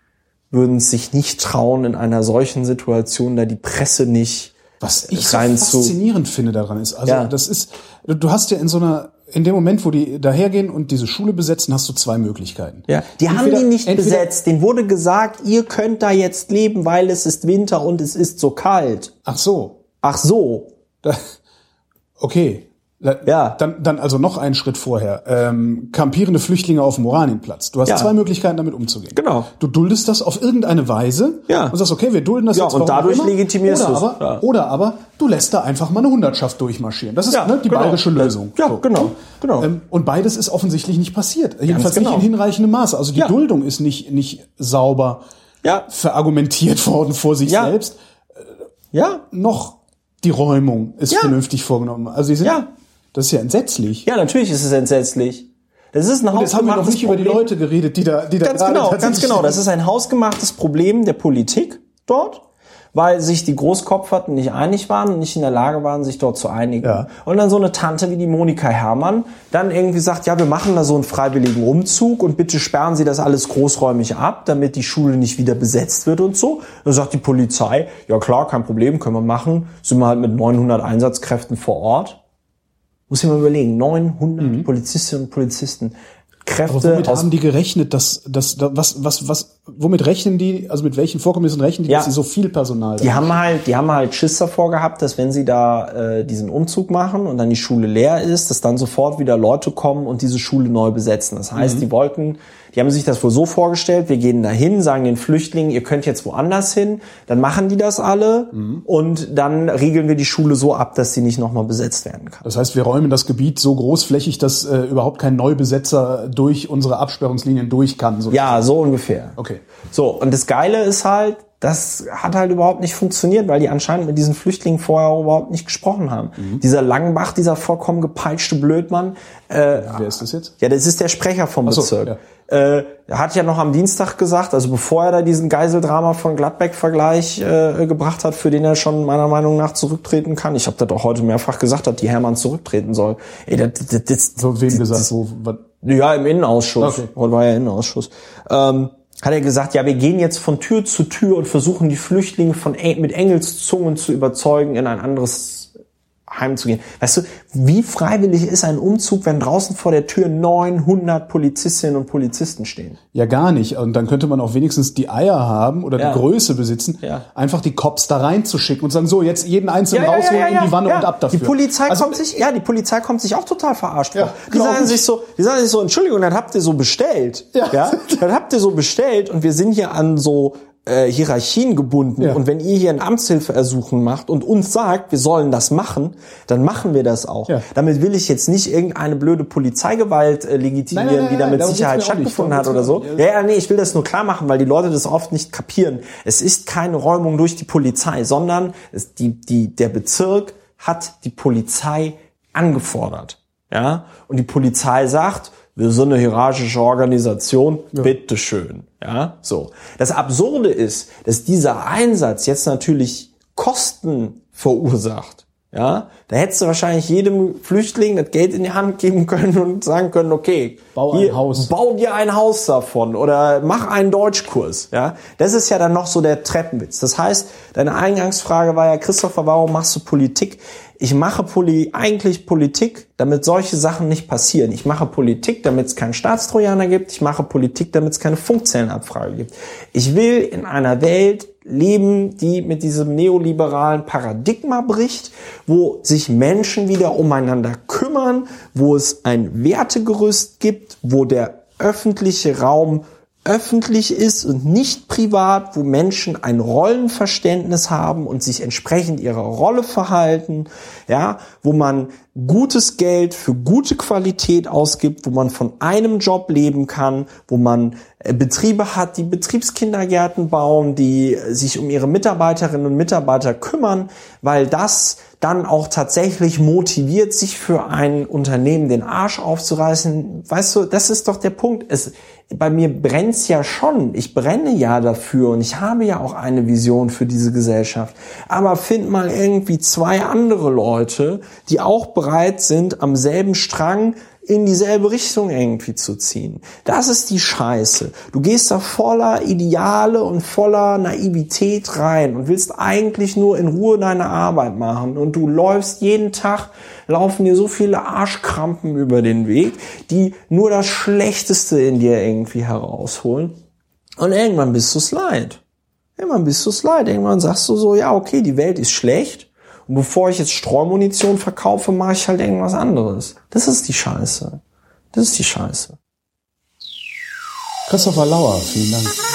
würden es sich nicht trauen, in einer solchen Situation da die Presse nicht Was ich so faszinierend finde daran ist, also Ja. das ist, du hast ja in so einer, in dem Moment, wo die dahergehen und diese Schule besetzen, hast du zwei Möglichkeiten. Ja, die haben Entweder- die nicht besetzt. Den wurde gesagt, ihr könnt da jetzt leben, weil es ist Winter und es ist so kalt. Ach so, Ach so. da, okay. Ja. Dann, dann also noch einen Schritt vorher. Ähm, kampierende Flüchtlinge auf dem Oranienplatz. Du hast Ja. zwei Möglichkeiten, damit umzugehen. Genau. Du duldest das auf irgendeine Weise Ja. und sagst, okay, wir dulden das Ja, jetzt. und warum auch dadurch immer. legitimierst oder du's. aber, Ja. Oder aber du lässt da einfach mal eine Hundertschaft durchmarschieren. Das ist Ja, ne, die genau. bayerische Lösung. Ja, genau, genau. Ähm, und beides ist offensichtlich nicht passiert. Jedenfalls genau. nicht in hinreichendem Maße. Also die Ja. Duldung ist nicht, nicht sauber Ja. verargumentiert worden vor sich Ja. selbst. Ja. Noch die Räumung ist Ja. vernünftig vorgenommen. Also die sind, Ja. Das ist ja entsetzlich. Ja, natürlich ist es entsetzlich. Das ist ein Und jetzt haben wir noch nicht über die Problem. Leute geredet, die da, die da Ganz genau, ganz genau. Das ist ein hausgemachtes Problem der Politik dort, weil sich die Großkopferten nicht einig waren und nicht in der Lage waren, sich dort zu einigen. Ja. Und dann so eine Tante wie die Monika Herrmann dann irgendwie sagt, ja, wir machen da so einen freiwilligen Umzug und bitte sperren Sie das alles großräumig ab, damit die Schule nicht wieder besetzt wird und so. Dann sagt die Polizei, ja klar, kein Problem, können wir machen. Sind wir halt mit 900 Einsatzkräften vor Ort. Muss ich mal überlegen, 900 Polizistinnen und Polizisten. Mhm. Aber Kräfte womit haben die gerechnet, dass, dass, dass was, was, was, womit rechnen die, also mit welchen Vorkommnissen rechnen die, Ja. dass sie so viel Personal Die haben halt, die haben halt Schiss davor gehabt, dass wenn sie da äh, diesen Umzug machen und dann die Schule leer ist, dass dann sofort wieder Leute kommen und diese Schule neu besetzen. Das heißt, die wollten, die haben sich das wohl so vorgestellt, wir gehen dahin, sagen den Flüchtlingen, ihr könnt jetzt woanders hin, dann machen die das alle und dann regeln wir die Schule so ab, dass sie nicht nochmal besetzt werden kann. Das heißt, wir räumen das Gebiet so großflächig, dass äh, überhaupt kein Neubesetzer durch unsere Absperrungslinien durch kann. So. Ja, so ungefähr. Okay. So, und das Geile ist halt, das hat halt überhaupt nicht funktioniert, weil die anscheinend mit diesen Flüchtlingen vorher auch überhaupt nicht gesprochen haben. Dieser Langenbach, dieser vollkommen gepeitschte Blödmann, äh, Wer ist das jetzt? ja, das ist der Sprecher vom so, Bezirk. Äh, er hat ja noch am Dienstag gesagt, also bevor er da diesen Geiseldrama von Gladbeck-Vergleich äh, gebracht hat, für den er schon meiner Meinung nach zurücktreten kann. Ich habe das auch heute mehrfach gesagt, dass die Hermann zurücktreten soll. Ey, das, das, das, So wem gesagt? Wo, was? ja, im Innenausschuss. Okay. Heute war ja Innenausschuss. Ähm, hat er gesagt, ja, wir gehen jetzt von Tür zu Tür und versuchen die Flüchtlinge von mit Engelszungen zu überzeugen, in ein anderes Heim zu gehen. Weißt du, wie freiwillig ist ein Umzug, wenn draußen vor der Tür 900 Polizistinnen und Polizisten stehen? Ja, gar nicht. Und dann könnte man auch wenigstens die Eier haben oder Ja. die Größe besitzen, Ja. einfach die Cops da reinzuschicken und sagen, so, jetzt jeden einzelnen rausholen in die Wanne und ab dafür. Die Polizei Also, kommt sich, ja, die Polizei kommt sich auch total verarscht Ja, vor. Die sagen ich. sich so, die sagen sich so, Entschuldigung, das habt ihr so bestellt. Ja. Das habt ihr so bestellt und wir sind hier an so äh, Hierarchien gebunden Ja. und wenn ihr hier ein Amtshilfeersuchen macht und uns sagt, wir sollen das machen, dann machen wir das auch. Ja. Damit will ich jetzt nicht irgendeine blöde Polizeigewalt äh, legitimieren, Nein, nein, nein, die da nein, mit darum geht's Sicherheit stattgefunden hat oder so. Ja, ja, nee, ich will das nur klar machen, weil die Leute das oft nicht kapieren. Es ist keine Räumung durch die Polizei, sondern es, die, die, der Bezirk hat die Polizei angefordert. Ja, und die Polizei sagt, wir sind eine hierarchische Organisation, bitteschön. Ja, so. Das Absurde ist, dass dieser Einsatz jetzt natürlich Kosten verursacht. Ja, da hättest du wahrscheinlich jedem Flüchtling das Geld in die Hand geben können und sagen können, okay, Bau ein Haus. bau dir ein Haus davon oder mach einen Deutschkurs. Ja, das ist ja dann noch so der Treppenwitz. Das heißt, deine Eingangsfrage war ja, Christopher, warum machst du Politik? Ich mache Poli eigentlich Politik, damit solche Sachen nicht passieren. Ich mache Politik, damit es keinen Staatstrojaner gibt. Ich mache Politik, damit es keine Funkzellenabfrage gibt. Ich will in einer Welt leben, die mit diesem neoliberalen Paradigma bricht, wo sich Menschen wieder umeinander kümmern, wo es ein Wertegerüst gibt, wo der öffentliche Raum öffentlich ist und nicht privat, wo Menschen ein Rollenverständnis haben und sich entsprechend ihrer Rolle verhalten, ja, wo man gutes Geld für gute Qualität ausgibt, wo man von einem Job leben kann, wo man äh, Betriebe hat, die Betriebskindergärten bauen, die äh, sich um ihre Mitarbeiterinnen und Mitarbeiter kümmern, weil das dann auch tatsächlich motiviert, sich für ein Unternehmen den Arsch aufzureißen. Weißt du, das ist doch der Punkt. Es, bei mir brennt's ja schon. Ich brenne ja dafür und ich habe ja auch eine Vision für diese Gesellschaft. Aber find mal irgendwie zwei andere Leute, die auch bereit sind, am selben Strang in dieselbe Richtung irgendwie zu ziehen. Das ist die Scheiße. Du gehst da voller Ideale und voller Naivität rein und willst eigentlich nur in Ruhe deine Arbeit machen und du läufst jeden Tag, laufen dir so viele Arschkrampen über den Weg, die nur das Schlechteste in dir irgendwie herausholen. Und irgendwann bist du's leid. Irgendwann bist du's leid. Irgendwann sagst du so, ja, okay, die Welt ist schlecht. Und bevor ich jetzt Streumunition verkaufe, mache ich halt irgendwas anderes. Das ist die Scheiße. Das ist die Scheiße. Christopher Lauer, vielen Dank.